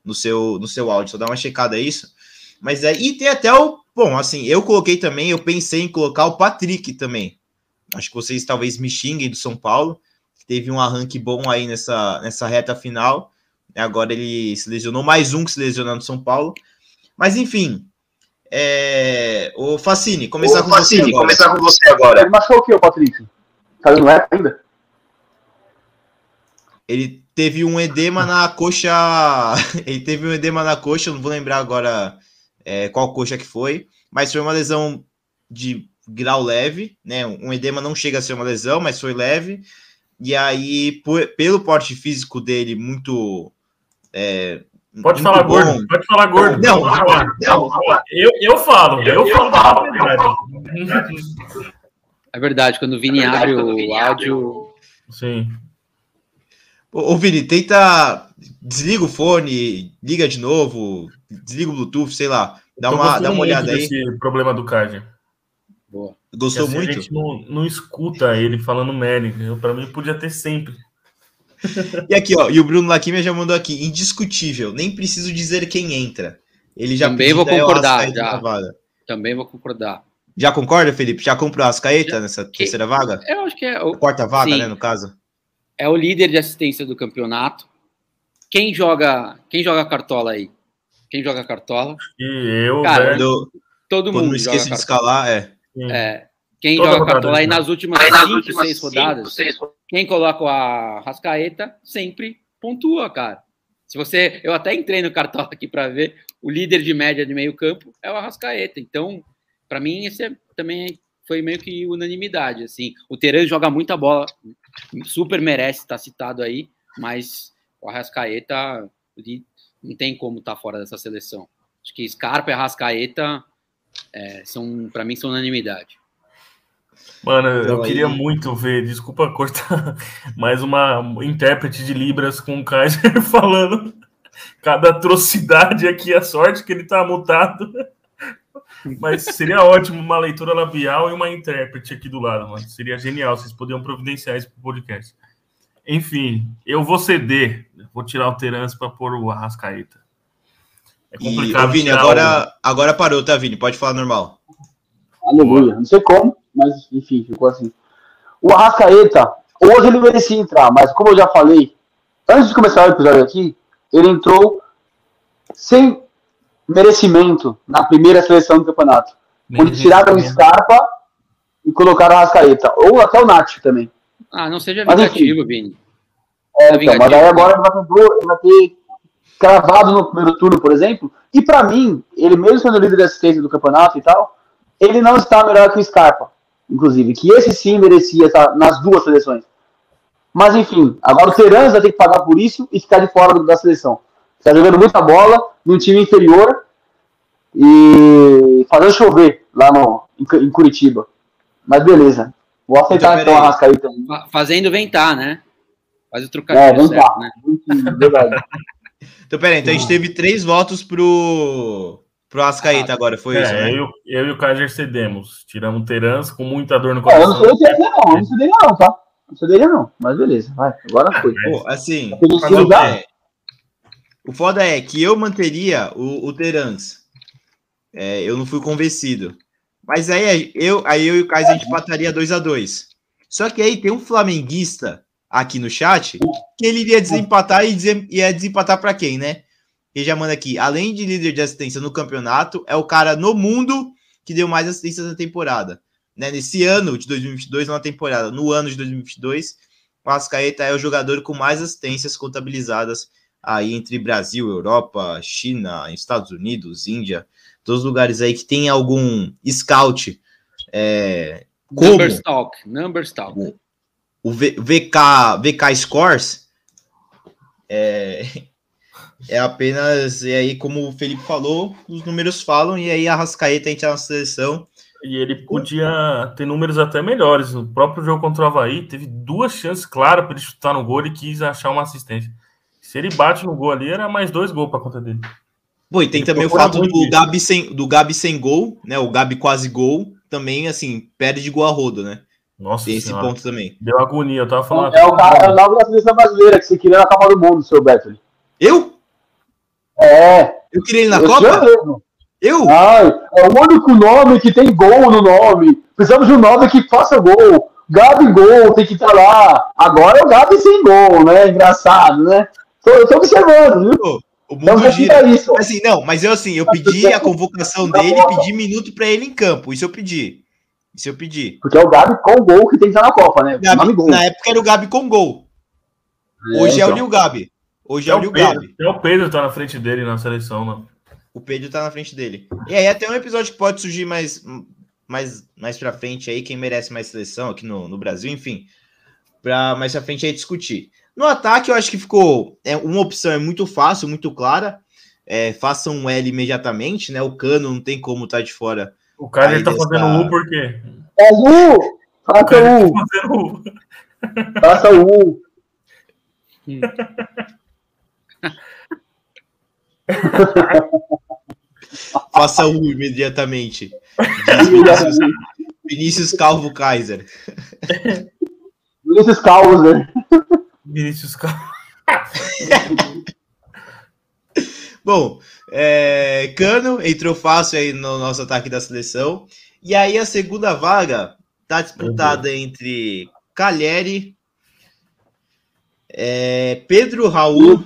no, seu, no seu áudio. Só dá uma checada é isso. Mas é, e tem até o. Bom, assim, eu coloquei também, eu pensei em colocar o Patrick também. Acho que vocês talvez me xinguem do São Paulo. que Teve um arranque bom aí nessa, nessa reta final. Agora ele se lesionou, mais um que se lesionou no São Paulo. Mas enfim, é... o Facine, começar Ô, com Facine, você agora. começar com você agora. Ele machucou o que, o Patrick? Tá no rap ainda? Ele teve um edema na coxa. [LAUGHS] Ele teve um edema na coxa, não vou lembrar agora é, qual coxa que foi, mas foi uma lesão de grau leve, né? Um edema não chega a ser uma lesão, mas foi leve. E aí, por- pelo porte físico dele, muito. é, Pode falar bom. gordo, pode falar gordo. Não, falar. Não, Eu, eu falo, eu, falo a verdade. É verdade, quando o Vini É verdade, abre o Vini áudio, Sim. Ô, ô, Vini, tenta. Desliga o fone, liga de novo, desliga o Bluetooth, sei lá. Dá uma, dá uma olhada aí. desse problema do card. boa. Gostou assim muito? A gente não, não escuta ele falando merda. Pra mim, podia ter sempre. E aqui, ó, e o Bruno Laquimia já mandou aqui, indiscutível, nem preciso dizer quem entra. Ele já Também vou concordar, já. Também vou concordar. Já concorda, Felipe? Já comprou a Ascaeta Já. nessa terceira vaga? Eu acho que é o, Quarta vaga, Sim. né, no caso? é o líder de assistência do campeonato. Quem joga, quem joga cartola aí? Quem joga cartola? E eu, Cara, velho, Quando, Todo quando mundo não joga esqueça de escalar, é. É, quem Toda joga rodada, cartola aí né? nas últimas Aí nas cinco, últimas seis cinco, rodadas, seis quem coloca a Rascaeta sempre pontua, cara. Se você, eu até entrei no cartola aqui para ver, o líder de média de meio campo é o Arrascaeta. Então, para mim esse é- também foi meio que unanimidade, assim. O Teran joga muita bola, super merece estar citado aí, mas o Arrascaeta não tem como estar fora dessa seleção. Acho que Scarpa e Arrascaeta é, são, para mim, são unanimidade. Mano, eu aí- queria muito ver, desculpa cortar, [LAUGHS] mais uma intérprete de Libras com o Kaiser [LAUGHS] falando cada atrocidade aqui, a sorte que ele tá mutado. [LAUGHS] Mas seria ótimo uma leitura labial e uma intérprete aqui do lado, mano. Seria genial, vocês poderiam providenciar isso pro podcast. Enfim, eu vou ceder, vou tirar o Terence para pôr o Arrascaeta. É E, complicado ô, Vini, agora, agora parou, tá, Vini? Pode falar normal. Aleluia. Não sei como, mas enfim, ficou assim. O Arrascaeta, hoje ele merecia entrar, mas como eu já falei, antes de começar o episódio aqui, ele entrou sem merecimento na primeira seleção do campeonato. o... Onde tiraram o Scarpa e colocaram o Arrascaeta. Ou até o Nath também. Ah, não seja Mas, vingativo, Vini. É, Tá então, mas aí agora ele vai, ter, duas- ele vai ter cravado no primeiro turno, por exemplo. E pra mim, ele mesmo sendo líder de assistência do campeonato e tal, ele não está melhor que o Scarpa, inclusive. Que esse sim merecia estar nas duas seleções. Mas enfim, agora o Terans vai ter que pagar por isso e ficar de fora da seleção. Está jogando muita bola num time inferior e fazendo chover lá no, em Cu- em Curitiba. Mas beleza. Vou aceitar Então, então, a. Fa- Fazendo ventar, né? Faz o É, trocadilho vem certo, cá. né? Verdade. [LAUGHS] Então, peraí, então a gente teve três votos pro, Pro Ascaeta agora, foi isso, É, né? eu, eu e o Kaiser cedemos. Tiramos o Terans com muita dor no É, eu não coração. é, não. Eu não cederia não, tá? Não cederia não. Mas beleza, vai. Agora foi. Pô, assim, Pelo fazer o foda é que eu manteria o, o Terans. É, eu não fui convencido. Mas aí eu, aí eu e o Kaiser a gente empataria 2 a 2 Só que aí tem um flamenguista aqui no chat que ele iria desempatar e dizer, ia desempatar pra quem, né? Ele já manda aqui, além de líder de assistência no campeonato, é o cara no mundo que deu mais assistências na temporada. Né? Nesse ano de 2022, não na temporada, no ano de 2022, o Ascaeta é o jogador com mais assistências contabilizadas aí entre Brasil, Europa, China, Estados Unidos, Índia, todos os lugares aí que tem algum scout. É, como Numbers talk, numbers talk. o V- VK, VK Scores é, é apenas, e aí, como o Felipe falou, os números falam, e aí a Rascaeta entra na seleção. E ele podia ter números até melhores. No próprio jogo contra o Havaí, teve duas chances claras para ele chutar no gol e quis achar uma assistência. Se ele bate no gol ali, era mais dois gols para conta dele. Pô, e tem Ele também o fato do. Gabi, sem, do Gabi sem gol, né? O Gabi quase gol, também, assim, perde de gol a rodo, né? Nossa Tem esse senhora. ponto também. Deu agonia. Eu tava falando. É o cara, é o nome da seleção brasileira que você queria na Copa do Mundo, seu Beto. Eu? É, Eu queria ele na eu Copa? mesmo. Eu? Ai, é o único nome que tem gol no nome. Precisamos de um nome que faça gol. Gabi gol, tem que estar lá. Agora é o Gabi sem gol, né? Engraçado, né? Tô, eu tô observando, viu? O Então mundo já gira. isso. Assim, não, mas eu assim, eu pedi a convocação dele pedi minuto pra ele em campo. Isso eu pedi. Isso eu pedi. Porque é o Gabi com gol que tem que estar na Copa, né? Gabi- na época era o Gabi com gol. Hoje é, o então. Lil Gabi. Hoje é, Até o Gabi. até o Pedro tá na frente dele na seleção, né? O Pedro tá na frente dele. E aí até um episódio que pode surgir mais, mais, mais pra frente aí, quem merece mais seleção aqui no, no Brasil, enfim. Pra mais pra frente aí discutir. No ataque, eu acho que ficou. É, uma opção é muito fácil, muito clara. É, faça um L imediatamente, né? O cano não tem como estar de fora. O cara Aí tá dessa- fazendo U por quê? É U! Faça cara U! tá fazendo U. [LAUGHS] [LAUGHS] Faça um imediatamente. Vinícius, Vinícius Calvo Kaiser. Vinícius Calvos, né? Vinícius Cal- [LAUGHS] Bom, é, Cano entrou fácil aí no nosso ataque da seleção. E aí a segunda vaga tá disputada entre Calheri, é, Pedro Raul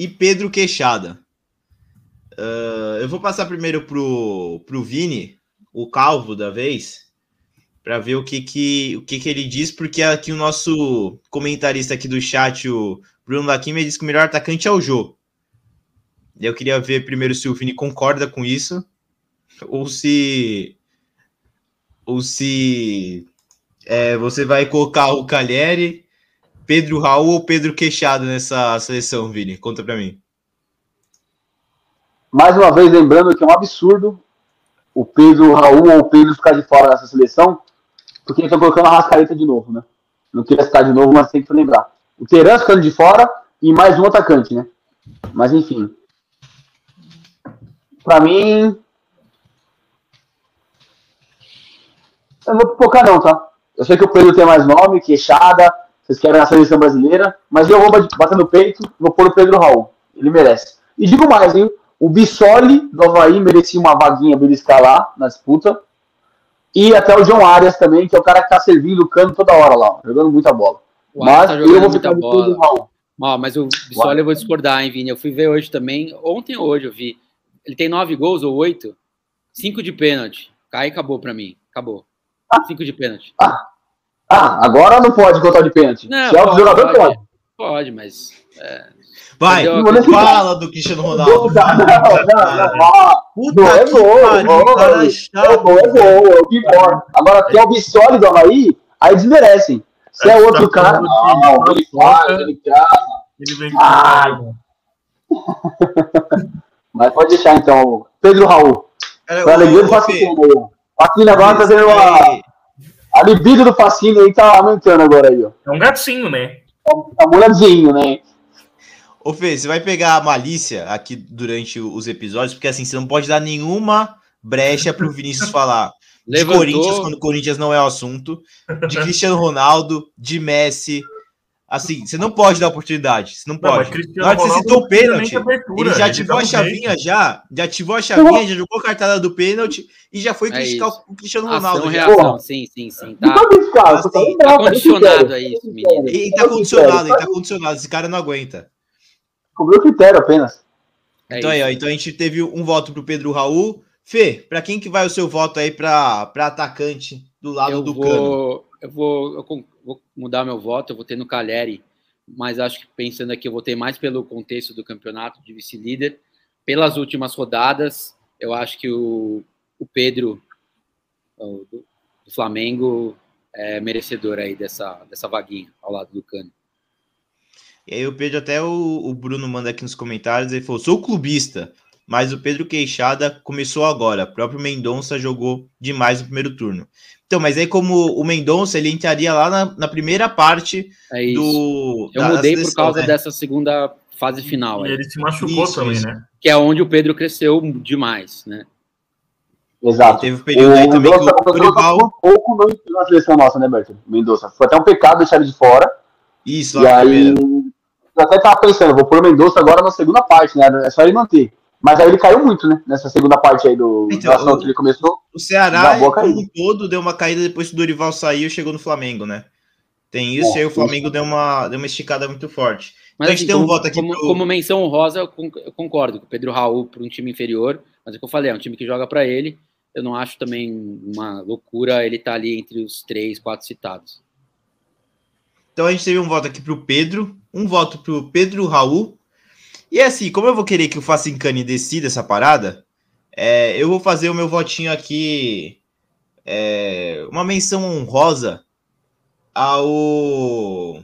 e Pedro Queixada. Ah, eu vou passar primeiro pro, pro Vini, o calvo da vez, para ver o que que, o que que ele diz, porque aqui o nosso comentarista aqui do chat, o Bruno Laquimia, diz que o melhor atacante é o Jô. Eu queria ver primeiro se o Vini concorda com isso, ou se ou se é, você vai colocar o Calheri, Pedro Raul ou Pedro Queixada nessa seleção, Vini? Conta pra mim. Mais uma vez, lembrando que é um absurdo o Pedro Raul ou o Pedro ficar de fora dessa seleção, porque estão colocando a Rascaeta de novo, né? Não queria citar de novo, mas tem que lembrar. O Teran ficando de fora e mais um atacante, né? Mas enfim. Pra mim. Eu não vou pipocar, não, tá? Eu sei que o Pedro tem mais nome, queixada, vocês querem a seleção brasileira, mas eu vou bater no peito vou pôr o Pedro Raul. Ele merece. E digo mais, hein? O Bissoli do Havaí merecia uma vaguinha beliscar lá na disputa. E até o John Arias também, que é o cara que tá servindo o cano toda hora lá, jogando muita bola. O Mas tá eu vou ficar bola. Pedro Raul. Ó, mas o Bissoli eu vou discordar, hein, Vini? Eu fui ver hoje também. Ontem ou hoje eu vi. Ele tem nove gols ou oito. Cinco de pênalti. Aí acabou pra mim. Acabou. Cinco de pênalti. Ah, agora não pode contar de pênalti. Não, Se é outro pode, jogador, pode. pode. Pode, mas. Vai, Entendeu? fala do Cristiano Ronaldo. Não, não, não, não. Ah, Puta Não, é que gol, pariu, gol, cara É chato. gol, é gol, é o que importa. Agora, tem o Bissoli do Havaí, aí desmerecem. Se é É, outro tá cara, não, que ele faz, ele traz. Ele vem com [LAUGHS] Mas pode deixar então. Pedro Raul. Cara, Foi alegria do ó. Facine agora tá fazendo uma. A libido do Facine aí tá aumentando agora aí, ó. É um gatinho, né? Tá molhadinho, né? Ô Fê, você vai pegar a malícia aqui durante os episódios, porque assim, você não pode dar nenhuma brecha pro Vinícius falar de Levantou. Corinthians, quando o Corinthians não é o assunto, de Cristiano Ronaldo, de Messi. Assim, você não pode dar oportunidade. Você não Não, pode. Cristiano Na hora que você citou o não pênalti, ele já ele ativou a chavinha já, já ativou a chavinha, já jogou a cartada do pênalti e já foi É criticar isso. o Cristiano Ação, Ronaldo. já. reação, sim, sim, sim. Tá, Então, cara, Assim, tá tá condicionado tá a isso, menino. Ele tá condicionado, ele tá condicionado. Esse cara não aguenta. Cobriu o critério apenas. É então aí, isso. ó, então a gente teve um voto pro Pedro Raul. Fê, pra quem que vai o seu voto aí pra, pra atacante do lado eu do Cano? vou, eu vou, eu vou mudar meu voto, eu votei no Caleri, mas acho que pensando aqui, eu votei mais pelo contexto do campeonato de vice-líder. Pelas últimas rodadas, eu acho que o, o Pedro o do, do Flamengo é merecedor aí dessa, dessa vaguinha ao lado do Cano. E aí o Pedro, até o, o Bruno manda aqui nos comentários, ele falou, sou clubista, mas o Pedro Queixada começou agora, o próprio Mendonça jogou demais no primeiro turno. Então, mas aí como o Mendonça, ele entraria lá na, na primeira parte É isso. do... eu mudei por causa né? dessa segunda fase final, E aí, ele se machucou Isso, também, isso. né? que é onde o Pedro cresceu demais, né? Exato. Teve um período aí O também que Mendonça o o Mendonça Dorival... foi um pouco no- na seleção nossa, né, Berto? Mendonça. Foi até um pecado deixar ele de fora. Isso, E aí, primeira. eu até tava pensando, vou pôr o Mendonça agora na segunda parte, né? É só ele manter. Mas aí ele caiu muito, né? Nessa segunda parte aí do Então, ação o- que ele começou. O Ceará, como um todo, deu uma caída depois que o Dorival saiu e chegou no Flamengo, né? Tem isso, É, e aí o Flamengo deu uma, deu uma esticada muito forte. Mas Então a gente assim, tem um como, voto aqui como, pro- como menção honrosa, eu con- eu concordo com o Pedro Raul para um time inferior, mas é o que eu falei, é um time que joga para ele. Eu não acho também uma loucura ele estar ali entre os três, quatro citados. Então a gente teve um voto aqui pro Pedro, um voto pro Pedro Raul. E assim, como eu vou querer que o Facincani decida essa parada, é, eu vou fazer o meu votinho aqui. é, uma menção honrosa ao.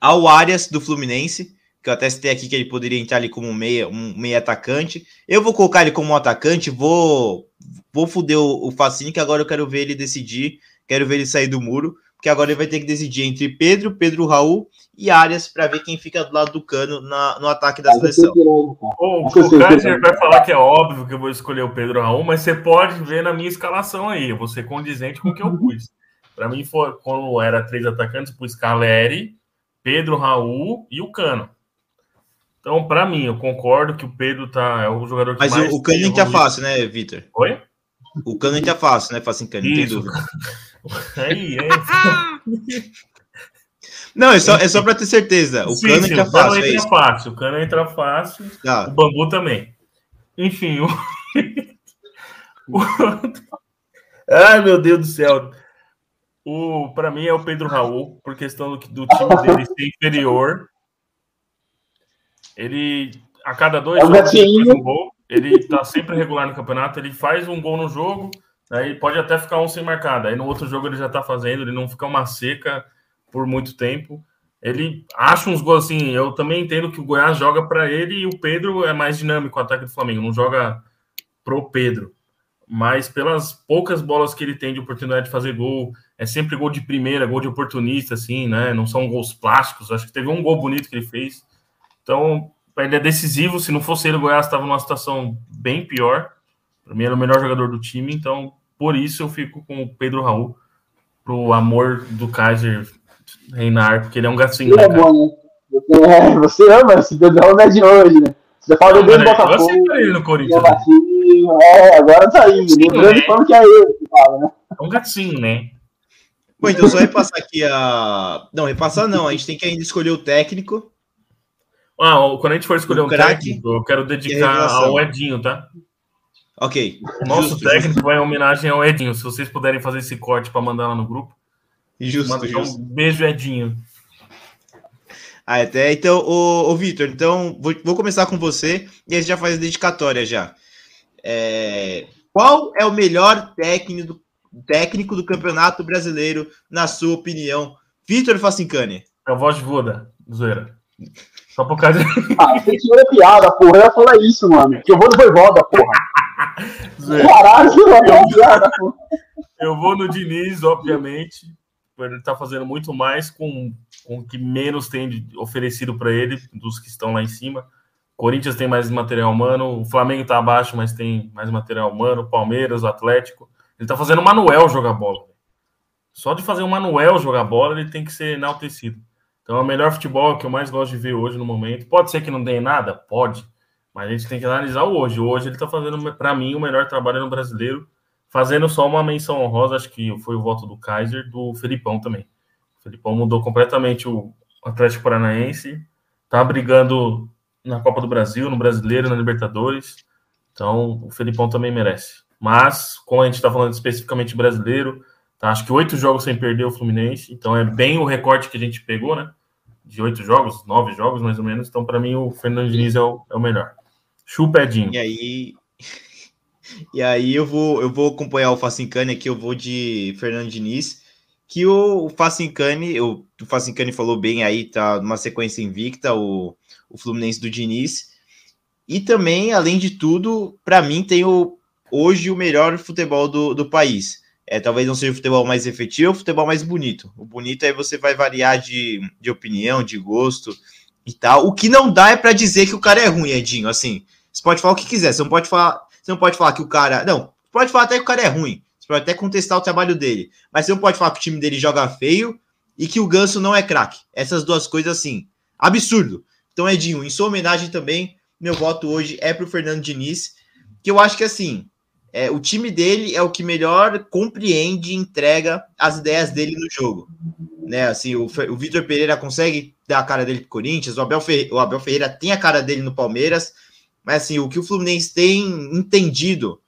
ao Arias do Fluminense, que eu até citei aqui que ele poderia entrar ali como meia, um meia atacante. Eu vou colocar ele como um atacante, vou, vou fuder o, o que agora eu quero ver ele decidir, quero ver ele sair do muro, porque agora ele vai ter que decidir entre Pedro, Pedro Raul e Arias para ver quem fica do lado do cano na, no ataque da seleção. O, Com o certeza. Kaiser vai falar que é óbvio que eu vou escolher o Pedro Raul, mas você pode ver na minha escalação aí. Eu vou ser condizente com o que eu pus. Para mim, foi, quando era três atacantes, pus Caleri, Pedro Raul e o Cano. Então, para mim, eu concordo que o Pedro tá, é o jogador que Mas mais. o, o Cano tem entra evoluído. fácil, né, Vitor? Oi? O Cano entra fácil, né, Facincani? Não tem Isso. dúvida. [LAUGHS] Aí, é. [LAUGHS] Não, é só, é só para ter certeza. O Sim, Cano sim, entra o fácil, é entra isso. fácil. O Cano entra fácil. O Tá. Bambu também. Enfim, o... [LAUGHS] o- Ai, meu Deus do céu. O, para mim é o Pedro Raul, por questão do, do time dele ser inferior. Ele, a cada dois É jogos, ele faz um gol. Ele tá sempre regular no campeonato. Ele faz um gol no jogo, aí pode até ficar um sem marcada. Aí no outro jogo ele já tá fazendo, ele não fica uma seca por muito tempo. Ele acha uns gols assim. Eu também entendo que o Goiás joga para ele e o Pedro é mais dinâmico o ataque do Flamengo, não joga pro Pedro. Mas pelas poucas bolas que ele tem de oportunidade de fazer gol, é sempre gol de primeira, gol de oportunista, assim, né? Não são gols plásticos. Acho que teve um gol bonito que ele fez. Então, ele é decisivo. Se não fosse ele, o Goiás estava numa situação bem pior. Para mim, era o melhor jogador do time. Então, por isso, eu fico com o Pedro Raul, pro amor do Kaiser reinar, porque ele é um gatinho. Ele é né, cara? bom, né? Você, é, você ama esse Pedrão não é de hoje, né? Você fala Não, desde o mas eu Botafogo. aceito ele no Corinthians. né? é, agora tá indo. Sim, Lembrando né? falando que é ele que fala, né? É um gatinho, né? Bom, então só repassar aqui a. Não, repassar não, a gente tem que ainda escolher o técnico. Ah, quando a gente for escolher O um craque técnico, eu quero dedicar ao Edinho, tá? Ok. O nosso Justo, técnico vai em homenagem ao Edinho. Se vocês puderem fazer esse corte para mandar lá no grupo, Justo, manda justo. um beijo, Edinho. Ah, até então, ô, ô Vitor, então vou, vou começar com você e aí você já faz a dedicatória já. É, qual é o melhor técnico, técnico do Campeonato Brasileiro, na sua opinião? Vitor Facincani. É a voz de Voda, zoeira. Só por causa. Ah, você tirou a piada, porra. Eu ia falar isso, mano. Que [LAUGHS] eu [LAUGHS] vou no Voivoda, porra. Caralho, piada, porra. Eu vou no Diniz, obviamente, ele tá fazendo muito mais com, com o que menos tem oferecido para ele, dos que estão lá em cima. Corinthians tem mais material humano, o Flamengo tá abaixo, mas tem mais material humano, Palmeiras, Atlético. Ele tá fazendo o Manuel jogar bola. Só de fazer o Manuel jogar bola, ele tem que ser enaltecido. Então é o melhor futebol que eu mais gosto de ver hoje no momento. Pode ser que não dê nada? Pode. Mas a gente tem que analisar hoje. Hoje ele tá fazendo, para mim, o melhor trabalho no brasileiro. Fazendo só uma menção honrosa, acho que foi o voto do Kaiser, do Felipão também. O Felipão mudou completamente o Atlético Paranaense. Tá brigando na Copa do Brasil, no Brasileiro, na Libertadores. Então, o Felipão também merece. Mas, como a gente está falando especificamente brasileiro, tá? acho que oito jogos sem perder o Fluminense. Então, é bem o recorte que a gente pegou, né? De oito jogos, nove jogos mais ou menos. Então, para mim, o Fernando Diniz é o, é o melhor. Chupa Edinho. E aí. E aí eu vou, eu vou acompanhar o Facincani aqui, eu vou de Fernando Diniz, que o, Facincani, o, o Facincani falou bem aí, tá numa sequência invicta, o, o Fluminense do Diniz. E também, além de tudo, para mim tem o, hoje o melhor futebol do, do país. É, talvez não seja o futebol mais efetivo, é o futebol mais bonito. O bonito aí você vai variar de, de opinião, de gosto e tal. O que não dá é para dizer que o cara é ruim, Edinho. Assim, você pode falar o que quiser, você não pode falar, você não pode falar que o cara. Não, pode falar até que o cara é ruim. Você pode até contestar o trabalho dele. Mas você não pode falar que o time dele joga feio e que o Ganso não é craque. Essas duas coisas, assim, absurdo. Então, Edinho, em sua homenagem também, meu voto hoje é pro Fernando Diniz, que eu acho que assim. É, o time dele é o que melhor compreende e entrega as ideias dele no jogo. Né, assim, o, o Vitor Pereira consegue dar a cara dele pro Corinthians, o Abel, o Abel Ferreira tem a cara dele no Palmeiras, mas assim, o que o Fluminense tem entendido,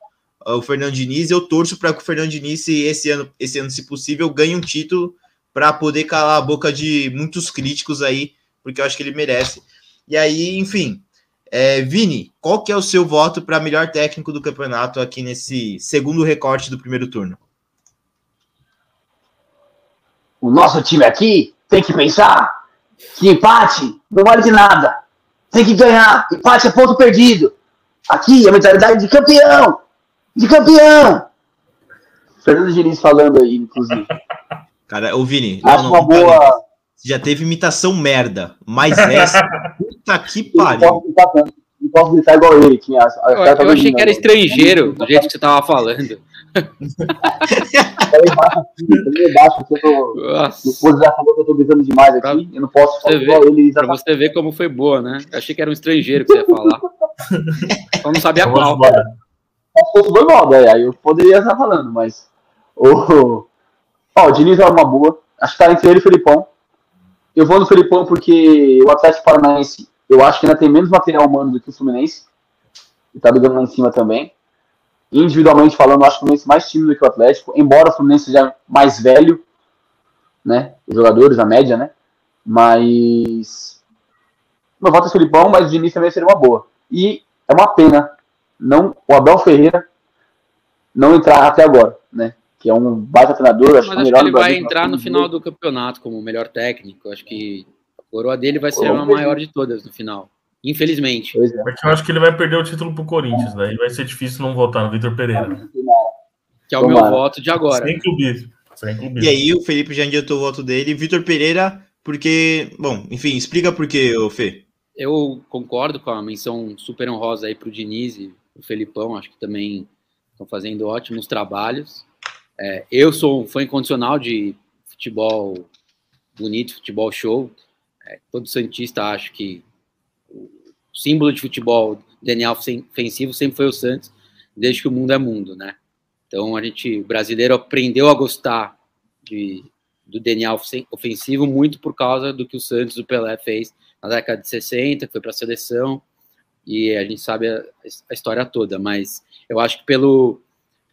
uh, o Fernando Diniz, eu torço para que o Fernando Diniz, se esse ano, esse ano, se possível, ganhe um título para poder calar a boca de muitos críticos aí, porque eu acho que ele merece. E aí, enfim, é, Vini, qual que é o seu voto para melhor técnico do campeonato aqui nesse segundo recorte do primeiro turno? O nosso time aqui tem que pensar que empate não vale de nada. Tem que ganhar. Empate é ponto perdido. Aqui a mentalidade de campeão. De campeão. Fernando Diniz falando aí, inclusive. [LAUGHS] Cara, ô Vini, Acho uma boa. já teve imitação merda, mas essa, [LAUGHS] puta que Não pariu. Não posso gritar igual ele. Que a, a, Eu, eu achei que era estrangeiro, do jeito que você tava falando. Eu não posso falar igual ele. Pra tá você ver como foi boa, né? Eu achei que era um estrangeiro que você ia falar. Só não sabia qual. se fosse foi mal, né? Aí eu poderia estar falando, mas. O, ó, o Diniz é uma boa. Acho que tá entre ele e o Felipão. Eu vou no Felipão porque o Atlético Paranaense, eu acho que ainda tem menos material humano do que o Fluminense. E tá brigando lá em cima também. Individualmente falando, eu acho o Fluminense mais tímido do que o Atlético, embora o Fluminense seja mais velho, né? Os jogadores, a média, né? Mas. Meu voto é Felipão, mas o Diniz também seria uma boa. E é uma pena não o Abel Ferreira não entrar até agora, né? Que é um baita treinador, acho que o acho melhor que ele vai entrar no nós final do campeonato como o melhor técnico. Acho que a coroa dele vai ser a maior de todas no final. Infelizmente. Pois é. Porque eu acho que ele vai perder o título pro Corinthians, daí vai ser difícil não votar no Vitor Pereira. Que é o meu Tomara. voto de agora. Sem clubismo. Sem clubismo. E aí, o Felipe já adiantou o voto dele. Vitor Pereira, porque. Bom, enfim, explica por quê, ô Fê. Eu concordo com a menção super honrosa aí pro Diniz e pro Felipão. Acho que também estão fazendo ótimos trabalhos. É, eu sou um fã incondicional de futebol bonito, futebol show. É, todo Santista acho que o símbolo de futebol DNA ofensivo sempre foi o Santos, desde que o mundo é mundo, né? Então a gente, o brasileiro, aprendeu a gostar de, do DNA ofen- ofensivo muito por causa do que o Santos, o Pelé fez na década de 60, que foi para a seleção, e a gente sabe a, a história toda, mas eu acho que pelo,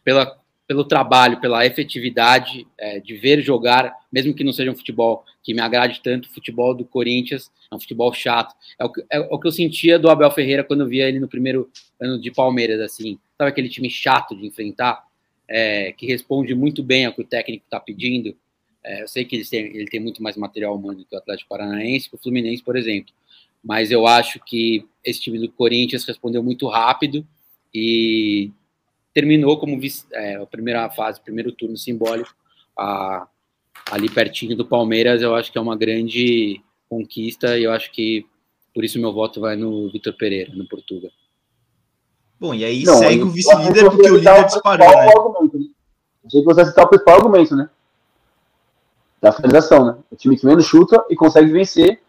pela, pelo trabalho, pela efetividade é, de ver jogar, mesmo que não seja um futebol que me agrade tanto, o futebol do Corinthians é um futebol chato. É o, que- é o que eu sentia do Abel Ferreira quando eu via ele no primeiro ano de Palmeiras, assim. Sabe aquele time chato de enfrentar, é, que responde muito bem ao que o técnico está pedindo? É, eu sei que ele tem, ele tem muito mais material humano que o Atlético Paranaense, que o Fluminense, por exemplo. Mas eu acho que esse time do Corinthians respondeu muito rápido e terminou como vice- é, a primeira fase, primeiro turno simbólico, a, ali pertinho do Palmeiras, eu acho que é uma grande conquista e eu acho que por isso meu voto vai no Vitor Pereira, no Portugal. Bom, e aí Não, segue o vice-líder porque o líder disparou, né? argumento, né? Achei que você citar o principal argumento, né? Da finalização, né? O time que menos chuta e consegue vencer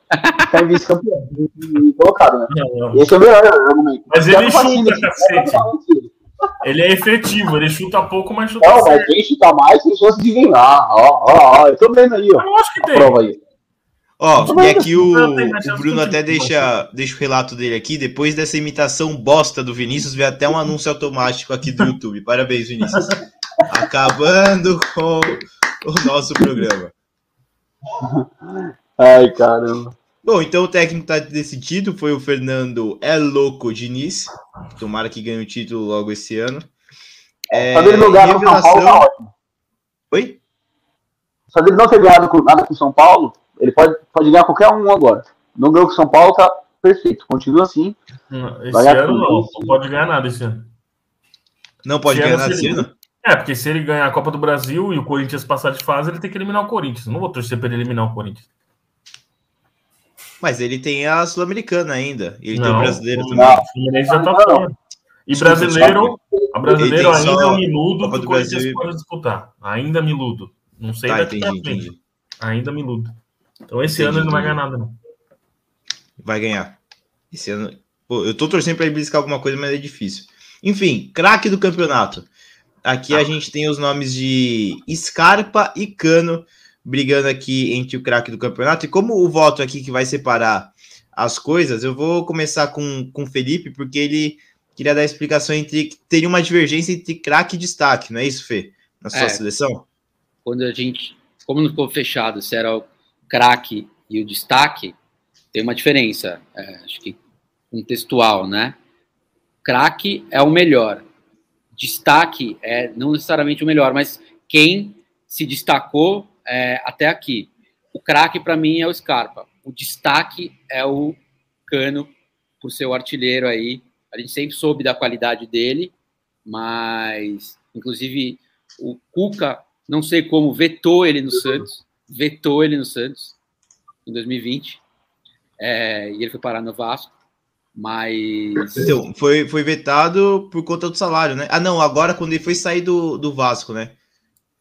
ficar em vice-campeão. [LAUGHS] Colocado, né? Não, não. Esse é o melhor argumento. Mas ele chuta, sentido, cacete. Ele. É efetivo, ele chuta pouco, mas chuta Não, mas certo. quem chuta mais tem chance de ganhar. Ó, ó, ó. Eu tô vendo aí, ó. Eu acho que tem. prova aí. Ó, Mas e aqui o, mais o chance Bruno até deixa, deixa o relato dele aqui. Depois dessa imitação bosta do Vinícius, veio até um anúncio automático aqui do YouTube. Parabéns, Vinícius. Acabando com o nosso programa. [LAUGHS] Ai, caramba. Bom, então o técnico tá decidido. Foi o Fernando É Louco Diniz. Tomara que ganhe o título logo esse ano. É, Só dele não ganhar com São Paulo, tá ótimo. Oi? Só dele não ter ganhado com, nada com São Paulo, ele pode, pode ganhar qualquer um agora. Não ganhou com São Paulo, tá perfeito. Continua assim. Não, Esse ano não, não pode ganhar nada esse ano. Não pode Esse ganhar nada esse ano? É, porque se ele ganhar a Copa do Brasil e o Corinthians passar de fase, ele tem que eliminar o Corinthians. Não vou torcer pra ele eliminar o Corinthians. Mas ele tem a Sul-Americana ainda. E ele tem o Não, brasileiro o também. Não. Fluminense já tá Não, não. fora. E Desculpa, brasileiro, a brasileiro ainda só é um miludo que o Corinthians Brasil e- pode disputar. Ainda miludo. Não sei Tá, daqui entendi, pra frente. entendi. Ainda miludo. Então esse Entendi, ano ele não vai ganhar nada, não. Vai ganhar. Esse ano. Pô, eu tô torcendo pra ele beliscar alguma coisa, mas é difícil. Enfim, craque do campeonato. Aqui a gente tem os nomes de Scarpa e Cano brigando aqui entre o craque do campeonato. E como o voto aqui que vai separar as coisas, eu vou começar com, o Felipe, porque ele queria dar explicação entre que teria uma divergência entre craque e destaque, não é isso, Fê? Na sua É. seleção? Quando a gente, como não ficou fechado se era o craque e o destaque, tem uma diferença, é, acho que contextual, né? Craque é o melhor, destaque é não necessariamente o melhor, mas quem se destacou é, até aqui. O craque para mim é o Scarpa, o destaque é o Cano por ser o artilheiro aí. A gente sempre soube da qualidade dele, mas inclusive o Cuca, não sei como, vetou ele no Santos, vetou ele no Santos em 2020, é, e ele foi parar no Vasco, mas Então, foi, foi vetado por conta do salário, né? Ah, não, agora quando ele foi sair do, do Vasco, né?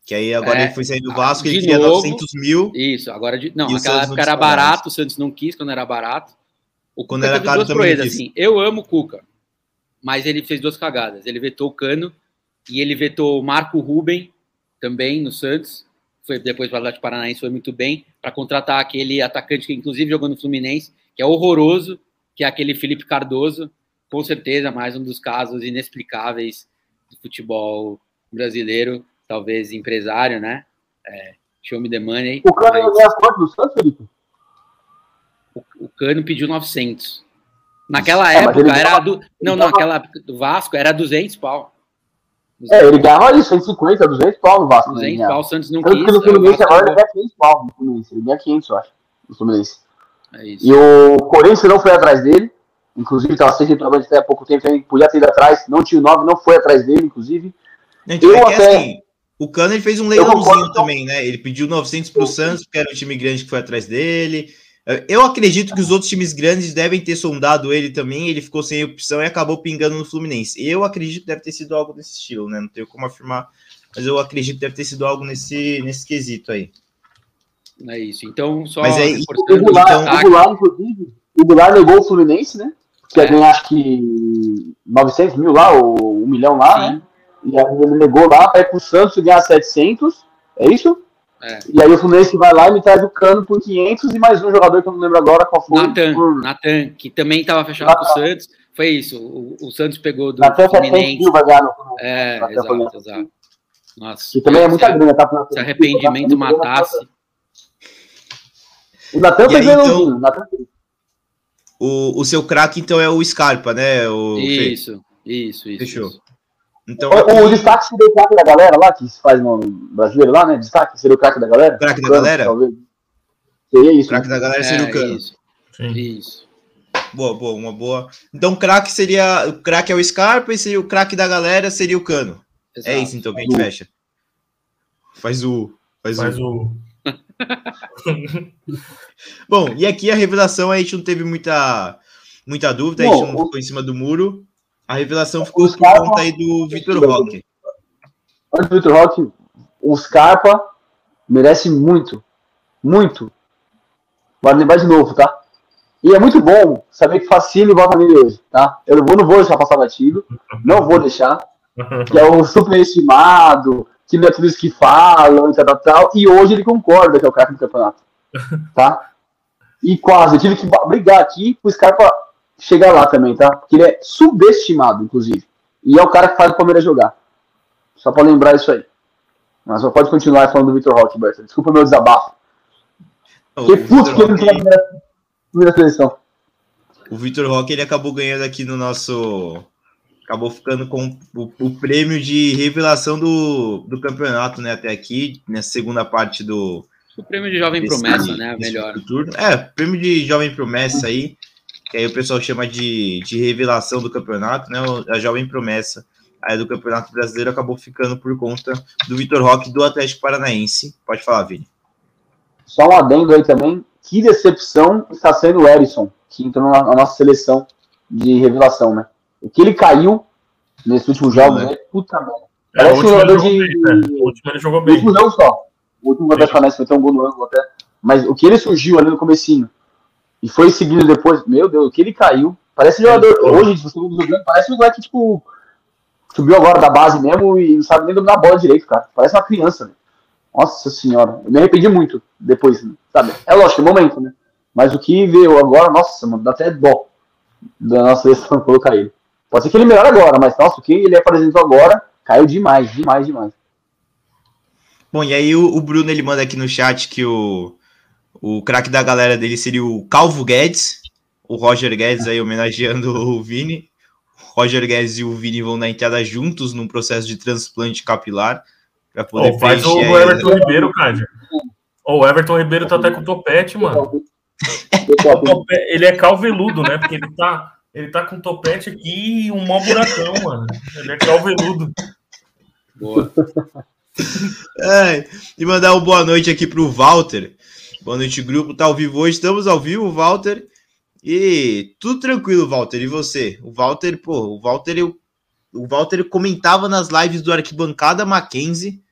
Que aí agora É, ele foi sair do Vasco, ele queria novo. 900 mil. isso, agora de, não, naquela época era barato, o Santos não quis quando era barato. O Quando Cuca era caro duas também assim. Eu amo o Cuca, mas ele fez duas cagadas. Ele vetou o Cano e ele vetou o Marco Ruben também no Santos. Foi depois para o Atlético Paranaense foi muito bem para contratar aquele atacante que inclusive jogou no Fluminense, que é horroroso, que é aquele Felipe Cardoso, com certeza mais um dos casos inexplicáveis do futebol brasileiro, talvez empresário, né? É, show me the money. O cara mas- ganha quanto do Santos, Felipe? o, o Cano pediu 900. Naquela É, época era ganhava- do. Não, não, ganhava- aquela época do Vasco era 200 pau. É, ele ganhava isso, 150, 200 pau no Vasco. né, 200 ganhava. pau, o Santos não Tanto quis. que no Fluminense agora ele ganha 500 pau no Fluminense. Ele ganha 500, eu acho, no Fluminense. É isso. E o Corinthians não foi atrás dele. Inclusive, estava sem trabalho até há pouco tempo, também podia ter ido atrás. Não tinha o 9, não foi atrás dele, inclusive. Então, Eu é até- assim, o Cano ele fez um concordo, leilãozinho então. também, né? Ele pediu 900 pro Santos, porque era um time grande que foi atrás dele. Eu acredito que os outros times grandes devem ter sondado ele também. Ele ficou sem opção e acabou pingando no Fluminense. Eu acredito que deve ter sido algo desse estilo, né? Não tenho como afirmar, mas eu acredito que deve ter sido algo nesse, nesse quesito aí. É isso. Então, só Mas aí- O reforçando o Goulart, então, o inclusive, o Goulart negou o Fluminense, né? Que ia É. ganhar, acho que 900 mil lá, ou 1 milhão lá, Sim. né? E aí ele negou lá para ir pro Santos e ganhar 700. É isso? É. E aí o Fluminense vai lá e me traz o Cano por 500 e mais um jogador que eu não lembro agora qual foi. Natan, por... Natan, que também estava fechado com o Santos. Foi isso. O, o Santos pegou do Natan 700 Fluminense. mil vai ganhar no. É, Natan exato, Fluminense. exato. Nossa. Que também é muita se, grana, tá? Pro Natan. se arrependimento matasse. O Natan E fez aí, então- o Natan fez. O, o seu craque, então, é o Scarpa, né? O Fê? Isso, isso, isso. Fechou. isso. Então, O, o aqui- destaque seria o craque da galera lá, que se faz no brasileiro lá, né? Destaque seria o craque da galera. Craque da Cano, galera? Talvez. Seria o isso. craque né? da galera seria É, o Cano. isso, Sim. isso. Boa, boa, uma boa. Então, o craque seria. O craque é o Scarpa e seria o craque da galera seria o Cano. É exato. isso, então, que a gente fecha. Faz o. Faz, Faz o. o. [LAUGHS] Bom, e aqui a revelação a gente não teve muita, muita dúvida, a gente Bom, não o- ficou em cima do muro. A revelação ficou Os por caras- conta aí do Vitor Roque. Antes do Vitor Roque, o Scarpa merece muito. Muito. Vale lembrar de novo, tá? E é muito bom saber que Facine volta nele hoje, tá? Eu não vou, deixar passar batido. Não vou deixar. Que é o superestimado, que não é tudo isso que falam, e tal, tal, tal. E hoje ele concorda que é o cara do campeonato. Tá? E quase, eu tive que brigar aqui pro Scarpa chegar lá também, tá? Porque ele é subestimado, inclusive. E é o cara que faz o Palmeiras jogar. Só pra lembrar isso aí. Mas só pode continuar falando do Vitor Roque, Berta. Desculpa o meu desabafo. Fiquei puto que ele não tem a Roque, primeira, primeira seleção. o Vitor Roque, ele acabou ganhando aqui no nosso. Acabou ficando com o, o prêmio de revelação do, do campeonato, né? Até aqui, nessa segunda parte do. O prêmio de jovem promessa, né? Melhor. É, prêmio de jovem promessa aí, que aí o pessoal chama de, de revelação do campeonato, né? o- A jovem promessa aí do Campeonato Brasileiro acabou ficando por conta do Vitor Roque do Atlético Paranaense. Pode falar, Vini. Só um adendo aí também. Que decepção está sendo o Erisson, que entrou na, na nossa seleção de revelação, né? O que ele caiu nesses últimos jogos, né? Puta merda. É, o Parece um último ele jogador jogou de- bem, né? O último ele jogou O bem. último jogo só. O último Atlético Paranaense foi ter um gol no ângulo até. Mas o que ele surgiu ali no comecinho e foi seguindo depois, meu Deus, o que ele caiu. Parece jogador. Hoje, se você não jogando, parece um moleque, tipo, subiu agora da base mesmo e não sabe nem dominar a bola direito, cara. Parece uma criança, né? Nossa senhora. Eu me arrependi muito depois, sabe? É lógico, é momento, né? Mas o que veio agora, nossa, mano, dá até dó da nossa seleção [LAUGHS] colocar ele. Pode ser que ele melhore agora, mas nossa, o que ele apresentou agora caiu demais, demais, demais. Bom, e aí o, o Bruno ele manda aqui no chat que o, o craque da galera dele seria o Calvo Guedes, o Roger Guedes aí homenageando o Vini. O Roger Guedes e o Vini vão na entrada juntos num processo de transplante capilar para poder Pô, faz o aí- Everton Ribeiro, cara. Ô, o Everton Ribeiro tá até com topete, mano. O Ele é calveludo, né? Porque ele tá, ele tá com topete aqui e um mó buracão, mano. Ele é calveludo. Boa. Ai, e mandar uma boa noite aqui pro Walter. Boa noite, grupo. Tá ao vivo hoje. Estamos ao vivo, Walter. E tudo tranquilo, Walter. E você? O Walter, pô, o Walter, eu, o Walter comentava nas lives do Arquibancada Mackenzie,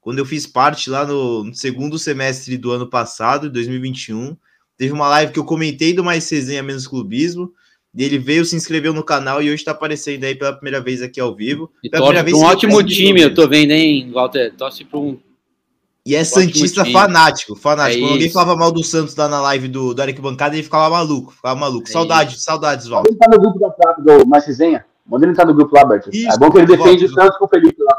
quando eu fiz parte lá no, no segundo semestre do ano passado, 2021. Teve uma live que eu comentei do Mais Resenha Menos Clubismo. E ele veio, se inscreveu no canal e hoje tá aparecendo aí pela primeira vez aqui ao vivo. E torce um ótimo time, eu tô vendo, hein, Walter? Torce pra um. E é Santista fanático, fanático. É Quando alguém isso. falava mal do Santos lá na live do, do Arquibancada, ele ficava maluco, ficava maluco. É saudades, saudades, Val. Manda ele tá no grupo da do Mais Resenha. Manda ele entrar no grupo lá, Berto. Isso, é bom que ele defende o. Santos com o Felipe lá.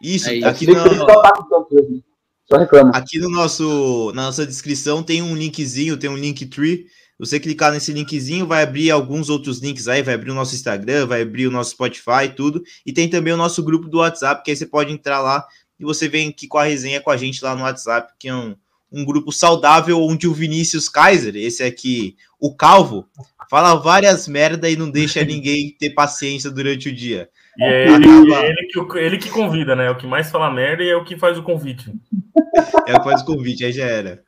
Isso, É isso. aqui, Felipe no, só tá com o Santos hoje. Só reclama. aqui no nosso, na nossa descrição tem um linkzinho, tem um link tree. Você clicar nesse linkzinho, vai abrir alguns outros links aí, vai abrir o nosso Instagram, vai abrir o nosso Spotify, tudo. E tem também o nosso grupo do WhatsApp, que aí você pode entrar lá e você vem aqui com a resenha com a gente lá no WhatsApp, que é um, um grupo saudável onde o Vinícius Kaiser, esse aqui, o Calvo, fala várias merda e não deixa [LAUGHS] ninguém ter paciência durante o dia. E é ele, é ele, que, ele que convida, né? É o que mais fala merda e é o que faz o convite. [LAUGHS] É o que faz o convite, aí já era.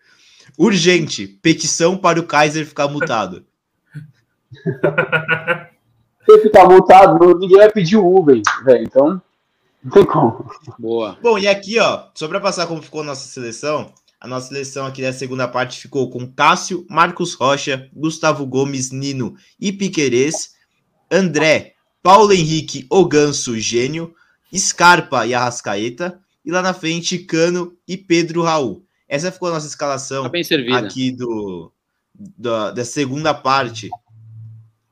Urgente, petição para o Kaiser ficar mutado. [LAUGHS] Se ele ficar multado, não- ninguém vai pedir o Uber, velho. Então, não tem como. Boa. Bom, e aqui, ó, só para passar como ficou a nossa seleção, a nossa seleção aqui da segunda parte ficou com Cássio, Marcos Rocha, Gustavo Gomes, Nino e Piquerez, André, Paulo Henrique, O Ganso, Gênio, Scarpa e Arrascaeta, e lá na frente, Cano e Pedro Raul. Essa ficou a nossa escalação Tá bem servida. aqui do, da, da segunda parte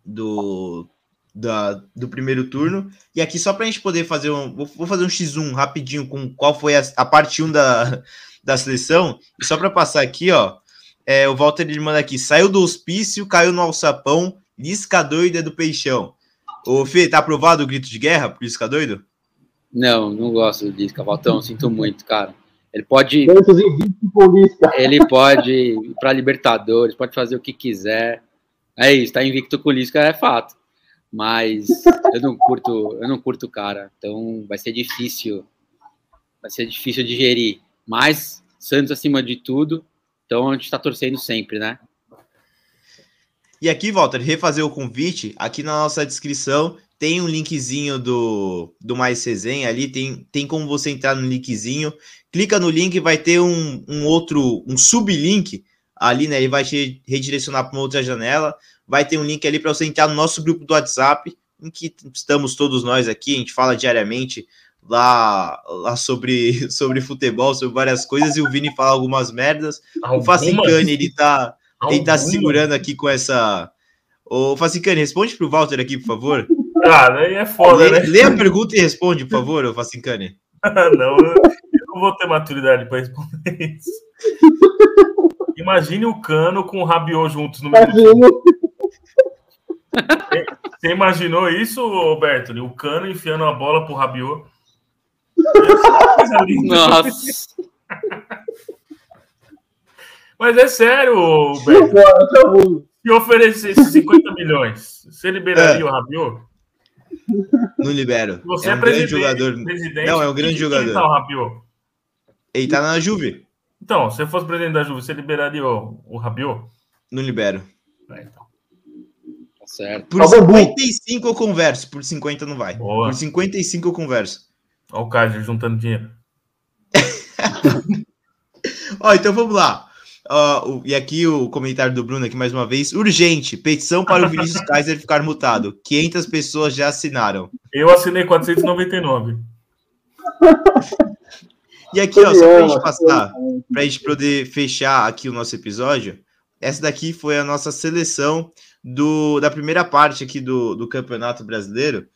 do, da, do primeiro turno. E aqui, só para a gente poder fazer um. Vou, fazer um X1 rapidinho com qual foi a, a parte 1 da, [LAUGHS] da seleção. E só para passar aqui, ó. É, o Walter ele manda aqui: saiu do hospício, caiu no alçapão, Lisca doido é do peixão. Ô, Fê, tá aprovado o grito de guerra pro Lisca doido? Não, não gosto do Lisca, Valtão, sinto muito, cara. Ele pode, ele pode ir pra Libertadores, pode fazer o que quiser. É isso, tá invicto com o Lisca, é fato. Mas eu não curto, eu não curto o cara, então vai ser difícil, vai ser difícil digerir. Mas Santos acima de tudo. Então a gente está torcendo sempre, né? E aqui, Walter, refazer o convite, aqui na nossa descrição tem um linkzinho do, do Mais Resenha ali, tem, tem como você entrar no linkzinho, clica no link, vai ter um, um outro, um sublink ali, né? Ele vai te redirecionar para uma outra janela, vai ter um link ali para você entrar no nosso grupo do WhatsApp, em que estamos todos nós aqui, a gente fala diariamente lá, lá sobre, [LAUGHS] sobre futebol, sobre várias coisas, e o Vini fala algumas merdas. O Facicani, ele tá, ele tá segurando aqui com essa. Ô, Facicani, responde pro Walter aqui, por favor. Ah, aí é foda, lê, né? lê a pergunta e responde, por favor, ô Facicani. [LAUGHS] não, eu não vou ter maturidade para responder isso. Imagine o Cano com o Rabiot juntos no meio. Imagino. Você imaginou isso, Roberto? O Cano enfiando a bola pro Rabiot? Nossa. Mas é sério, Roberto. Bom. Se oferecesse 50 milhões, você liberaria É. o Rabiot? Não libero. Você é é, um grande presidente, jogador. presidente. Não, é um grande jogador. Tá o Rabiot? Ele tá na Juve. Então, se você fosse presidente da Juve, você liberaria o, o Rabiot? Não libero. É, então. Certo. Por bom. 55 eu converso, por 50 não vai. Boa. Por 55 eu converso. Olha o Kaiser juntando dinheiro. [LAUGHS] Ó, então vamos lá. Ó, o- e aqui o comentário do Bruno aqui mais uma vez. Urgente, petição para o Vinícius [LAUGHS] Kaiser ficar mutado. 500 pessoas já assinaram. Eu assinei 499. E aqui, ó, só pra gente passar, pra gente poder fechar aqui o nosso episódio, essa daqui foi a nossa seleção do, da primeira parte aqui do, do Campeonato Brasileiro,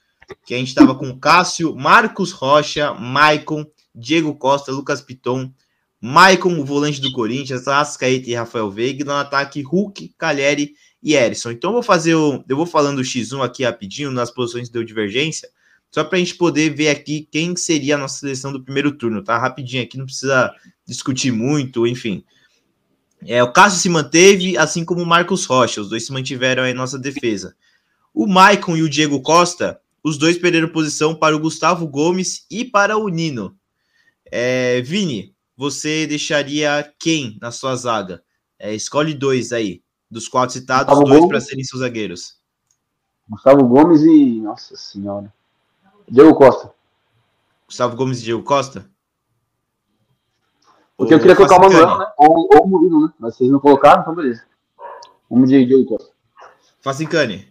que a gente tava com Cássio, Marcos Rocha, Maicon, Diego Costa, Lucas Piton, Maicon, o volante do Corinthians, Ascaeta e Rafael Veiga, no ataque Hulk, Caleri e Erisson. Então eu vou fazer o, eu vou falando o X1 aqui rapidinho nas posições deu divergência, só para a gente poder ver aqui quem seria a nossa seleção do primeiro turno, tá? Rapidinho aqui, não precisa discutir muito, enfim. É, o Cássio se manteve, assim como o Marcos Rocha, os dois se mantiveram aí em nossa defesa. O Maicon e o Diego Costa, os dois perderam posição para o Gustavo Gomes e para o Nino. É, Vini, você deixaria quem na sua zaga? É, escolhe dois aí, dos quatro citados, Gustavo dois para serem seus zagueiros. Gustavo Gomes e. Nossa senhora. Diego Costa. Gustavo Gomes e Diego Costa? Porque eu queria colocar o. Manuel, né? Ou, ou o Murilo, né? Mas vocês não colocaram, então beleza. Vamos de Diego Costa. Facincani.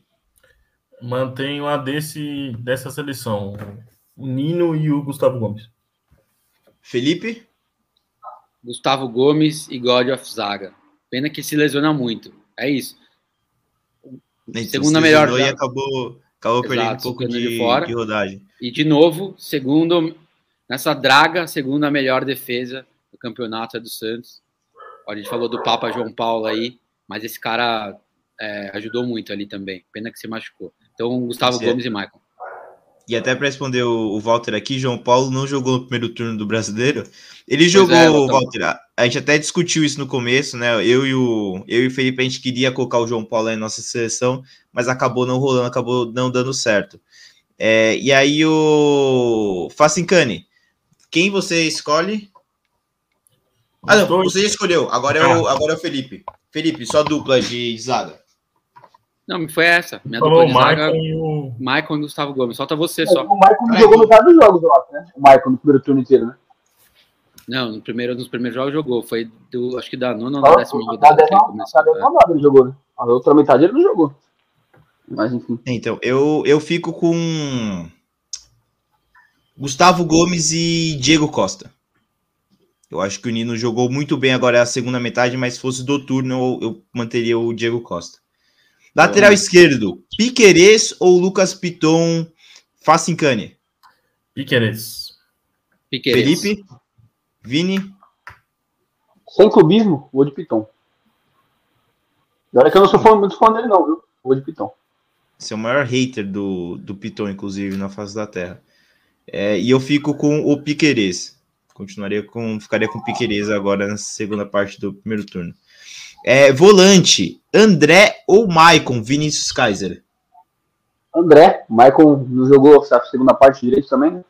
Mantenho a desse, dessa seleção. O Nino e o Gustavo Gomes. Felipe? Gustavo Gomes e God of Zaga. Pena que se lesiona muito. É isso. Então, Segunda se melhor E acabou, acabou Exato, perdendo um pouco de, de fora. de rodagem. E de novo, segundo nessa draga, segunda melhor defesa do campeonato é do Santos. A gente falou do Papa João Paulo aí, mas esse cara é, ajudou muito ali também. Pena que se machucou. Então, Gustavo. Gomes e Michael. E até para responder o, o Walter aqui, João Paulo não jogou no primeiro turno do brasileiro. Ele jogou, é, Walter. Walter. A, a gente até discutiu isso no começo, né? Eu e, o, eu e o Felipe, a gente queria colocar o João Paulo aí na nossa seleção, mas acabou não rolando, acabou não dando certo. É, e aí o Facincani, quem você escolhe? Ah, não, dois. você já escolheu. Agora é o, agora é o Felipe. Felipe, só dupla de zaga. Não, foi essa. Minha Falou dupla o de zaga, Michael e o. Michael e Gustavo Gomes. Falta você só. O Michael não Ai, jogou que- metade dos jogos, eu acho, né? O Michael no primeiro turno inteiro, né? Não, no primeiro, nos primeiros jogos jogou. Foi do, acho que da nona ou da décima Da rodada. da décima rodada ele jogou, né? A outra metade ele não jogou. Mas enfim. Então, eu, eu fico com Gustavo Gomes e Diego Costa. Eu acho que o Nino jogou muito bem agora a segunda metade, mas se fosse do turno, eu, eu manteria o Diego Costa. Lateral esquerdo, Piquerez ou Lucas Piton Facincani? Piqueires. Piqueires. Felipe? Vini? Sem clubismo, vou de Piton. Agora que eu não sou fã, muito fã dele, não, viu? Vou de Piton. Você é o maior hater do, do Piton, inclusive, na face da Terra. É, e eu fico com o Piquerez. Continuaria com. Ficaria com Piquerez agora na segunda parte do primeiro turno. É, volante, André ou Maicon Vinícius Kaiser? André, Michael não jogou a segunda parte direito também, né?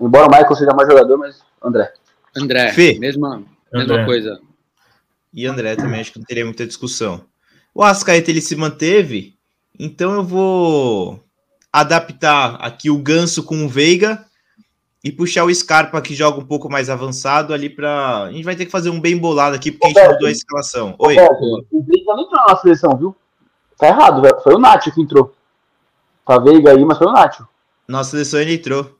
Embora o Michael seja mais jogador, mas André. André, Fê. mesma, Mesma André. coisa. E André também, acho que não teria muita discussão. O Arrascaeta, ele se manteve, então eu vou adaptar aqui o Ganso com o Veiga e puxar o Scarpa, que joga um pouco mais avançado ali para A gente vai ter que fazer um bem bolado aqui, porque a gente mudou a escalação. Oi. Roberto, o Veiga não entrou na seleção, viu? Tá errado, velho. Foi o Nacho que entrou. Tá Veiga aí, mas foi o Nacho. Nossa seleção ele entrou.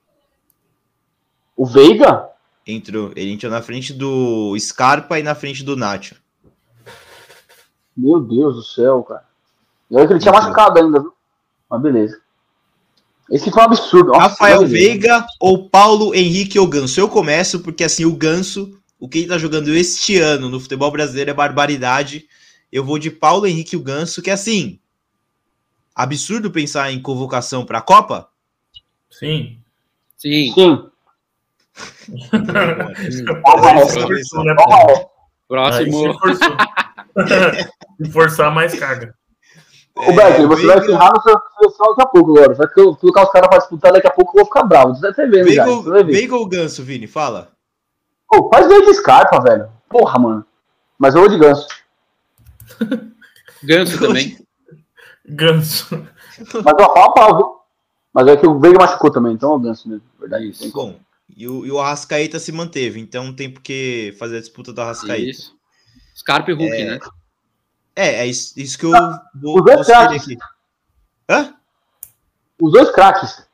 O Veiga? Entrou. Ele entrou na frente do Scarpa e na frente do Nacho. Meu Deus do céu, cara. E olha que ele tinha machucado ainda, viu? Mas beleza. Esse foi um absurdo. Nossa, Rafael. Veiga ou Paulo Henrique ou Ganso? Eu começo porque assim, o Ganso, o que ele tá jogando este ano no futebol brasileiro é barbaridade. Eu vou de Paulo Henrique o Ganso, que assim, absurdo pensar em convocação para a Copa. Sim. Sim. Sim. Aí. Aí Próximo. forçou. [LAUGHS] [LAUGHS] Se forçar mais carga. Ô, Beto, você vai ferrar no seu seleção daqui a pouco agora. Vai que eu colocar os caras pra disputar daqui a pouco eu vou ficar bravo. Você vai vendo já. Veiga, ver. Veiga ou Ganso, Vini? Fala. Pô, faz meio de Scarpa, velho. Porra, mano. Mas eu vou de ganso. [LAUGHS] Ganso também. Ganso. Mas ó, pau viu? Mas é que o Veiga machucou também, então é o ganso mesmo. Verdade. Isso. Bom, e o, e o Arrascaeta se manteve, então tem por que fazer a disputa do Arrascaeta. Isso. Scarpa e Hulk, né? É, é isso, isso que eu vou, Os dois craques. aqui. Hã? Os dois craques.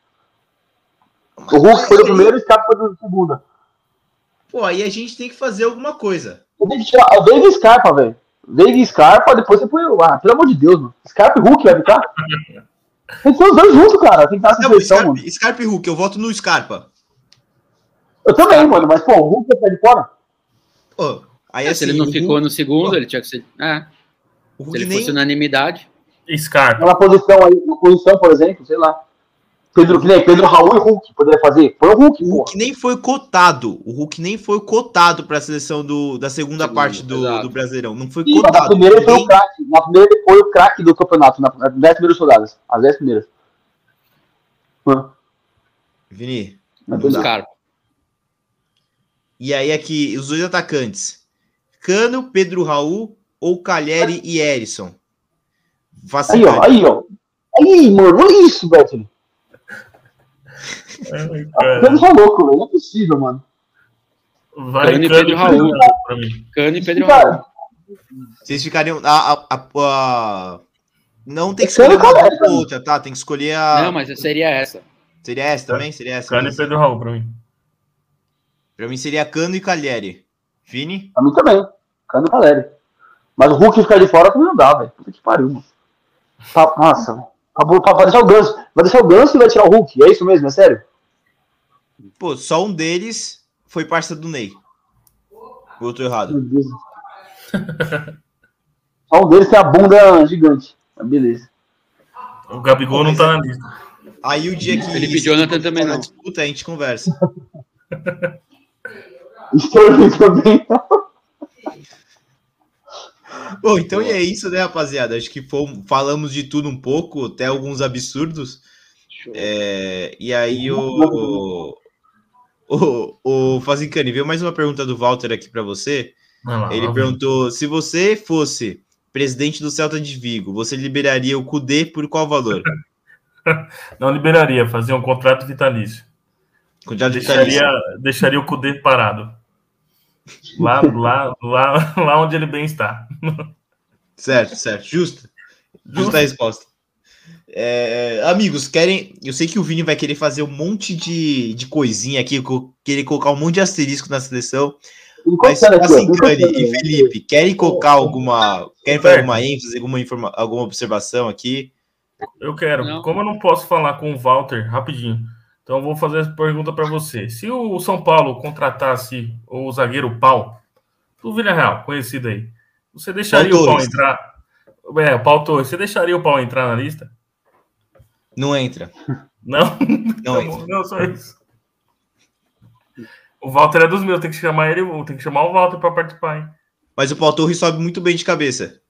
O Hulk foi do primeiro e o Scarpa foi do segundo. Pô, aí a gente tem que fazer alguma coisa. Eu tenho que tirar o e Scarpa, velho. Veiga e Scarpa, depois você põe o. Ah, pelo amor de Deus, mano. Scarpa e Hulk vai ficar? Tem que ser os dois juntos, cara. Tem que estar Não, Scarpa, mano. Scarpa e Hulk, eu voto no Scarpa. Eu também, mano. Mas, pô, o Hulk vai sair de fora? Pô, aí É, assim, se ele não o ficou Hulk, no segundo, Pô. ele tinha que ser. É, o se Hulk ele nem, fosse unanimidade. Scarpa. Na posição aí, na posição, por exemplo, sei lá. Pedro, que nem Pedro Raul e Hulk poderia fazer. Põe o Hulk, o. Hulk nem foi cotado. O Hulk nem foi cotado para a seleção do, da segunda Segunda, parte do, do Brasileirão. Não foi Ih, mas na cotado. primeira ele foi o craque. Na primeira ele foi o craque do campeonato. Na- Nas 10 primeiras rodadas. As 10 primeiras. Hã? Vini. Scarpa. e aí aqui, os dois atacantes. Cano, Pedro Raul ou Calheri e Erisson? Aí, ó, aí, ó. Aí, mano, olha isso, Beto. [LAUGHS] Cara. tá louco, velho. Não é possível, mano. Vai Cano e Cano Pedro e Raul. Cano e Pedro Cara, Raul. Vocês ficariam. A, a, a- a- Não tem que É Cano escolher e uma Calheri, ou outra, tá? Tem que escolher a. Não, mas seria essa. Seria essa também? Seria essa? Cano e Pedro Raul pra mim. Pra mim seria Cano e Calheri. Vini? pra mim também. Cano Caleri. Mas o Hulk ficar de fora também não dá, velho. Puta que pariu, mano. Tá- nossa, vai deixar o Ganso. Vai deixar o Ganso e vai tirar o Hulk. É isso mesmo, é sério? Pô, só um deles foi parça do Ney. O outro errado. Meu Deus. [LAUGHS] Só um deles tem a bunda gigante. Mas beleza. O Gabigol não tá na lista. Aí o dia que. Felipe Jonathan também na não. disputa, a gente conversa. [LAUGHS] Sterling também. [LAUGHS] Bom, então e é isso, né, rapaziada? Acho que falamos de tudo um pouco, até alguns absurdos. É, e aí o. O, o Fazincani, veio mais uma pergunta do Walter aqui para você. Lá, Ele perguntou: se você fosse presidente do Celta de Vigo, você liberaria o Cudê por qual valor? [LAUGHS] Não liberaria, fazia um contrato vitalício. De Deixaria, vitalício. deixaria o Cudê parado. Lá, lá, lá, lá onde ele bem está. Certo, certo. Justa. Justa a resposta. É, amigos, querem. Eu sei que o Vini vai querer fazer um monte de, de coisinha aqui, querer colocar um monte de asterisco na seleção. Mas assim, e Felipe, querem colocar alguma. Querem fazer alguma ênfase, alguma, informa, alguma observação aqui? Eu quero. Não. Como eu não posso falar com o Walter rapidinho, então eu vou fazer essa pergunta para você. Se o São Paulo contratasse o zagueiro Pau, do Vila Real, conhecido aí, você deixaria Pau o Pau entrar? É, o Pau Torres, você deixaria o Pau entrar na lista? Não entra. [LAUGHS] Não? Não Tá entra. não, só isso. O Walter é dos meus, tem que chamar ele, tem que chamar o Walter para participar, hein? Mas o Paulo Torres sobe muito bem de cabeça.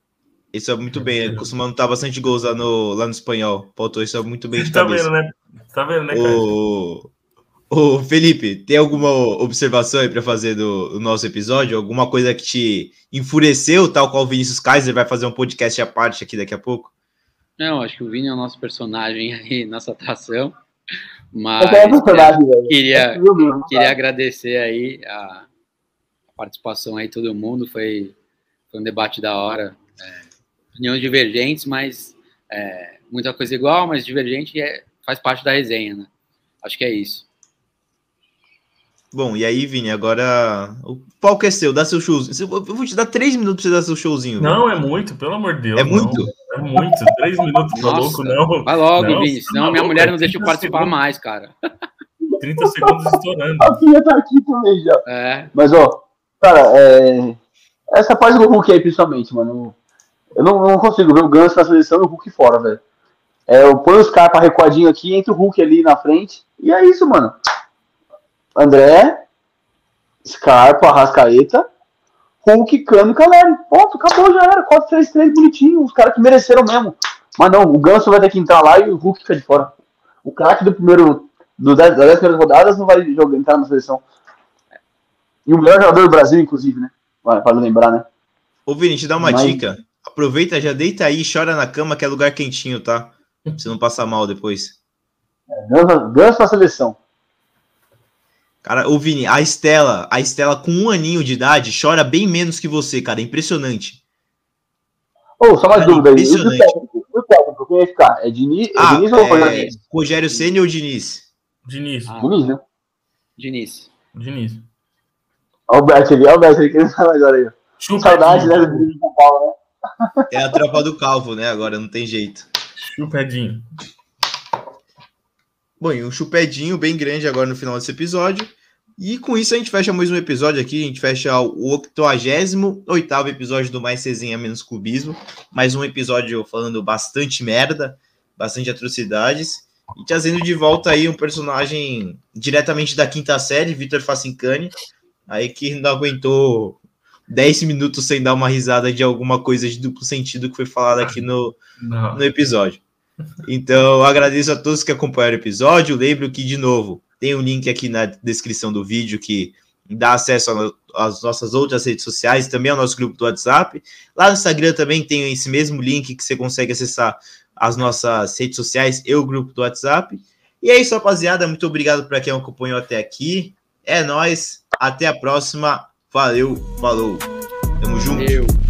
Ele sobe muito bem. Ele costuma anotar bastante gols lá no, lá no espanhol. O Paulo Torres sobe muito bem de [LAUGHS] Tá cabeça. vendo, né? Tá vendo, né, cara? O, Ô, Felipe, tem alguma observação aí para fazer do, do, nosso episódio? Alguma coisa que te enfureceu, tal qual o Vinícius Kaiser vai fazer um podcast à parte aqui daqui a pouco? Não, acho que o Vini é o nosso personagem [LAUGHS] aí, nossa atração. Mas é personagem, queria, é queria agradecer aí a, a, participação aí todo mundo. Foi, foi um debate da hora. É, opiniões divergentes, mas é, muita coisa igual, mas divergente é, faz parte da resenha, né? Acho que é isso. Bom, e aí, Vini, agora o palco é seu, dá seu showzinho. Eu vou te dar três minutos pra você dar seu showzinho. Não, é muito, pelo amor de Deus. É muito? É muito, três minutos, tá louco, não. Vai logo, não, Vini, senão tá minha mulher não deixa eu participar segundos. mais, cara. 30 segundos estourando. A filha tá aqui também já. É. Mas, ó, cara, é... essa parte do Hulk aí, principalmente, mano. Eu não, não consigo ver o Ganso na seleção e o Hulk fora, velho. É, eu ponho os caras recuadinho aqui, entre o Hulk ali na frente, e é isso, mano. André, Scarpa, Arrascaeta, Hulk, Cano e Caleri. Ponto, acabou, já era. 4-3-3 bonitinho, os caras que mereceram mesmo. Mas não, o Ganso vai ter que entrar lá e o Hulk fica de fora. O craque do primeiro, do 10, das 10 primeiras rodadas não vai jogar, entrar na seleção. E o melhor jogador do Brasil, inclusive, né? Para lembrar, né? Ô, Vini, te dá uma Mas... dica. Aproveita, já deita aí, chora na cama, que é lugar quentinho, tá? Pra você não passar mal depois. É, ganso pra seleção. Cara, ô Vini, a Estela, a Estela com um aninho de idade chora bem menos que você, cara. Impressionante. Ô, oh, só mais cara, dúvida aí. O técnico, quem vai ficar? É Diniz, é ah, Diniz ou é... Rogério? Rogério Senna ou Diniz? Diniz. Ah, Diniz, né? Diniz. Diniz. Olha o Bert ali, olha o Bert ali, que ele fala agora aí. Saudade, né, do de São Paulo, né? É a tropa do Calvo, né? Agora não tem jeito. Chupedinho. Bom, e um chupedinho bem grande agora no final desse episódio. E com isso a gente fecha mais um episódio aqui. A gente fecha o 88 episódio do Mais Cezinha Menos Cubismo. Mais um episódio falando bastante merda, bastante atrocidades. E trazendo de volta aí um personagem diretamente da quinta série, Vitor Facincani. Aí que não aguentou 10 minutos sem dar uma risada de alguma coisa de duplo sentido que foi falado aqui no, no episódio. Então, agradeço a todos que acompanharam o episódio. Lembro que, de novo, tem um link aqui na descrição do vídeo que dá acesso às nossas outras redes sociais, também ao nosso grupo do WhatsApp. Lá no Instagram também tem esse mesmo link que você consegue acessar as nossas redes sociais e o grupo do WhatsApp. E é isso, rapaziada. Muito obrigado para quem acompanhou até aqui. É nós. Até a próxima. Valeu, falou. Tamo junto. Valeu.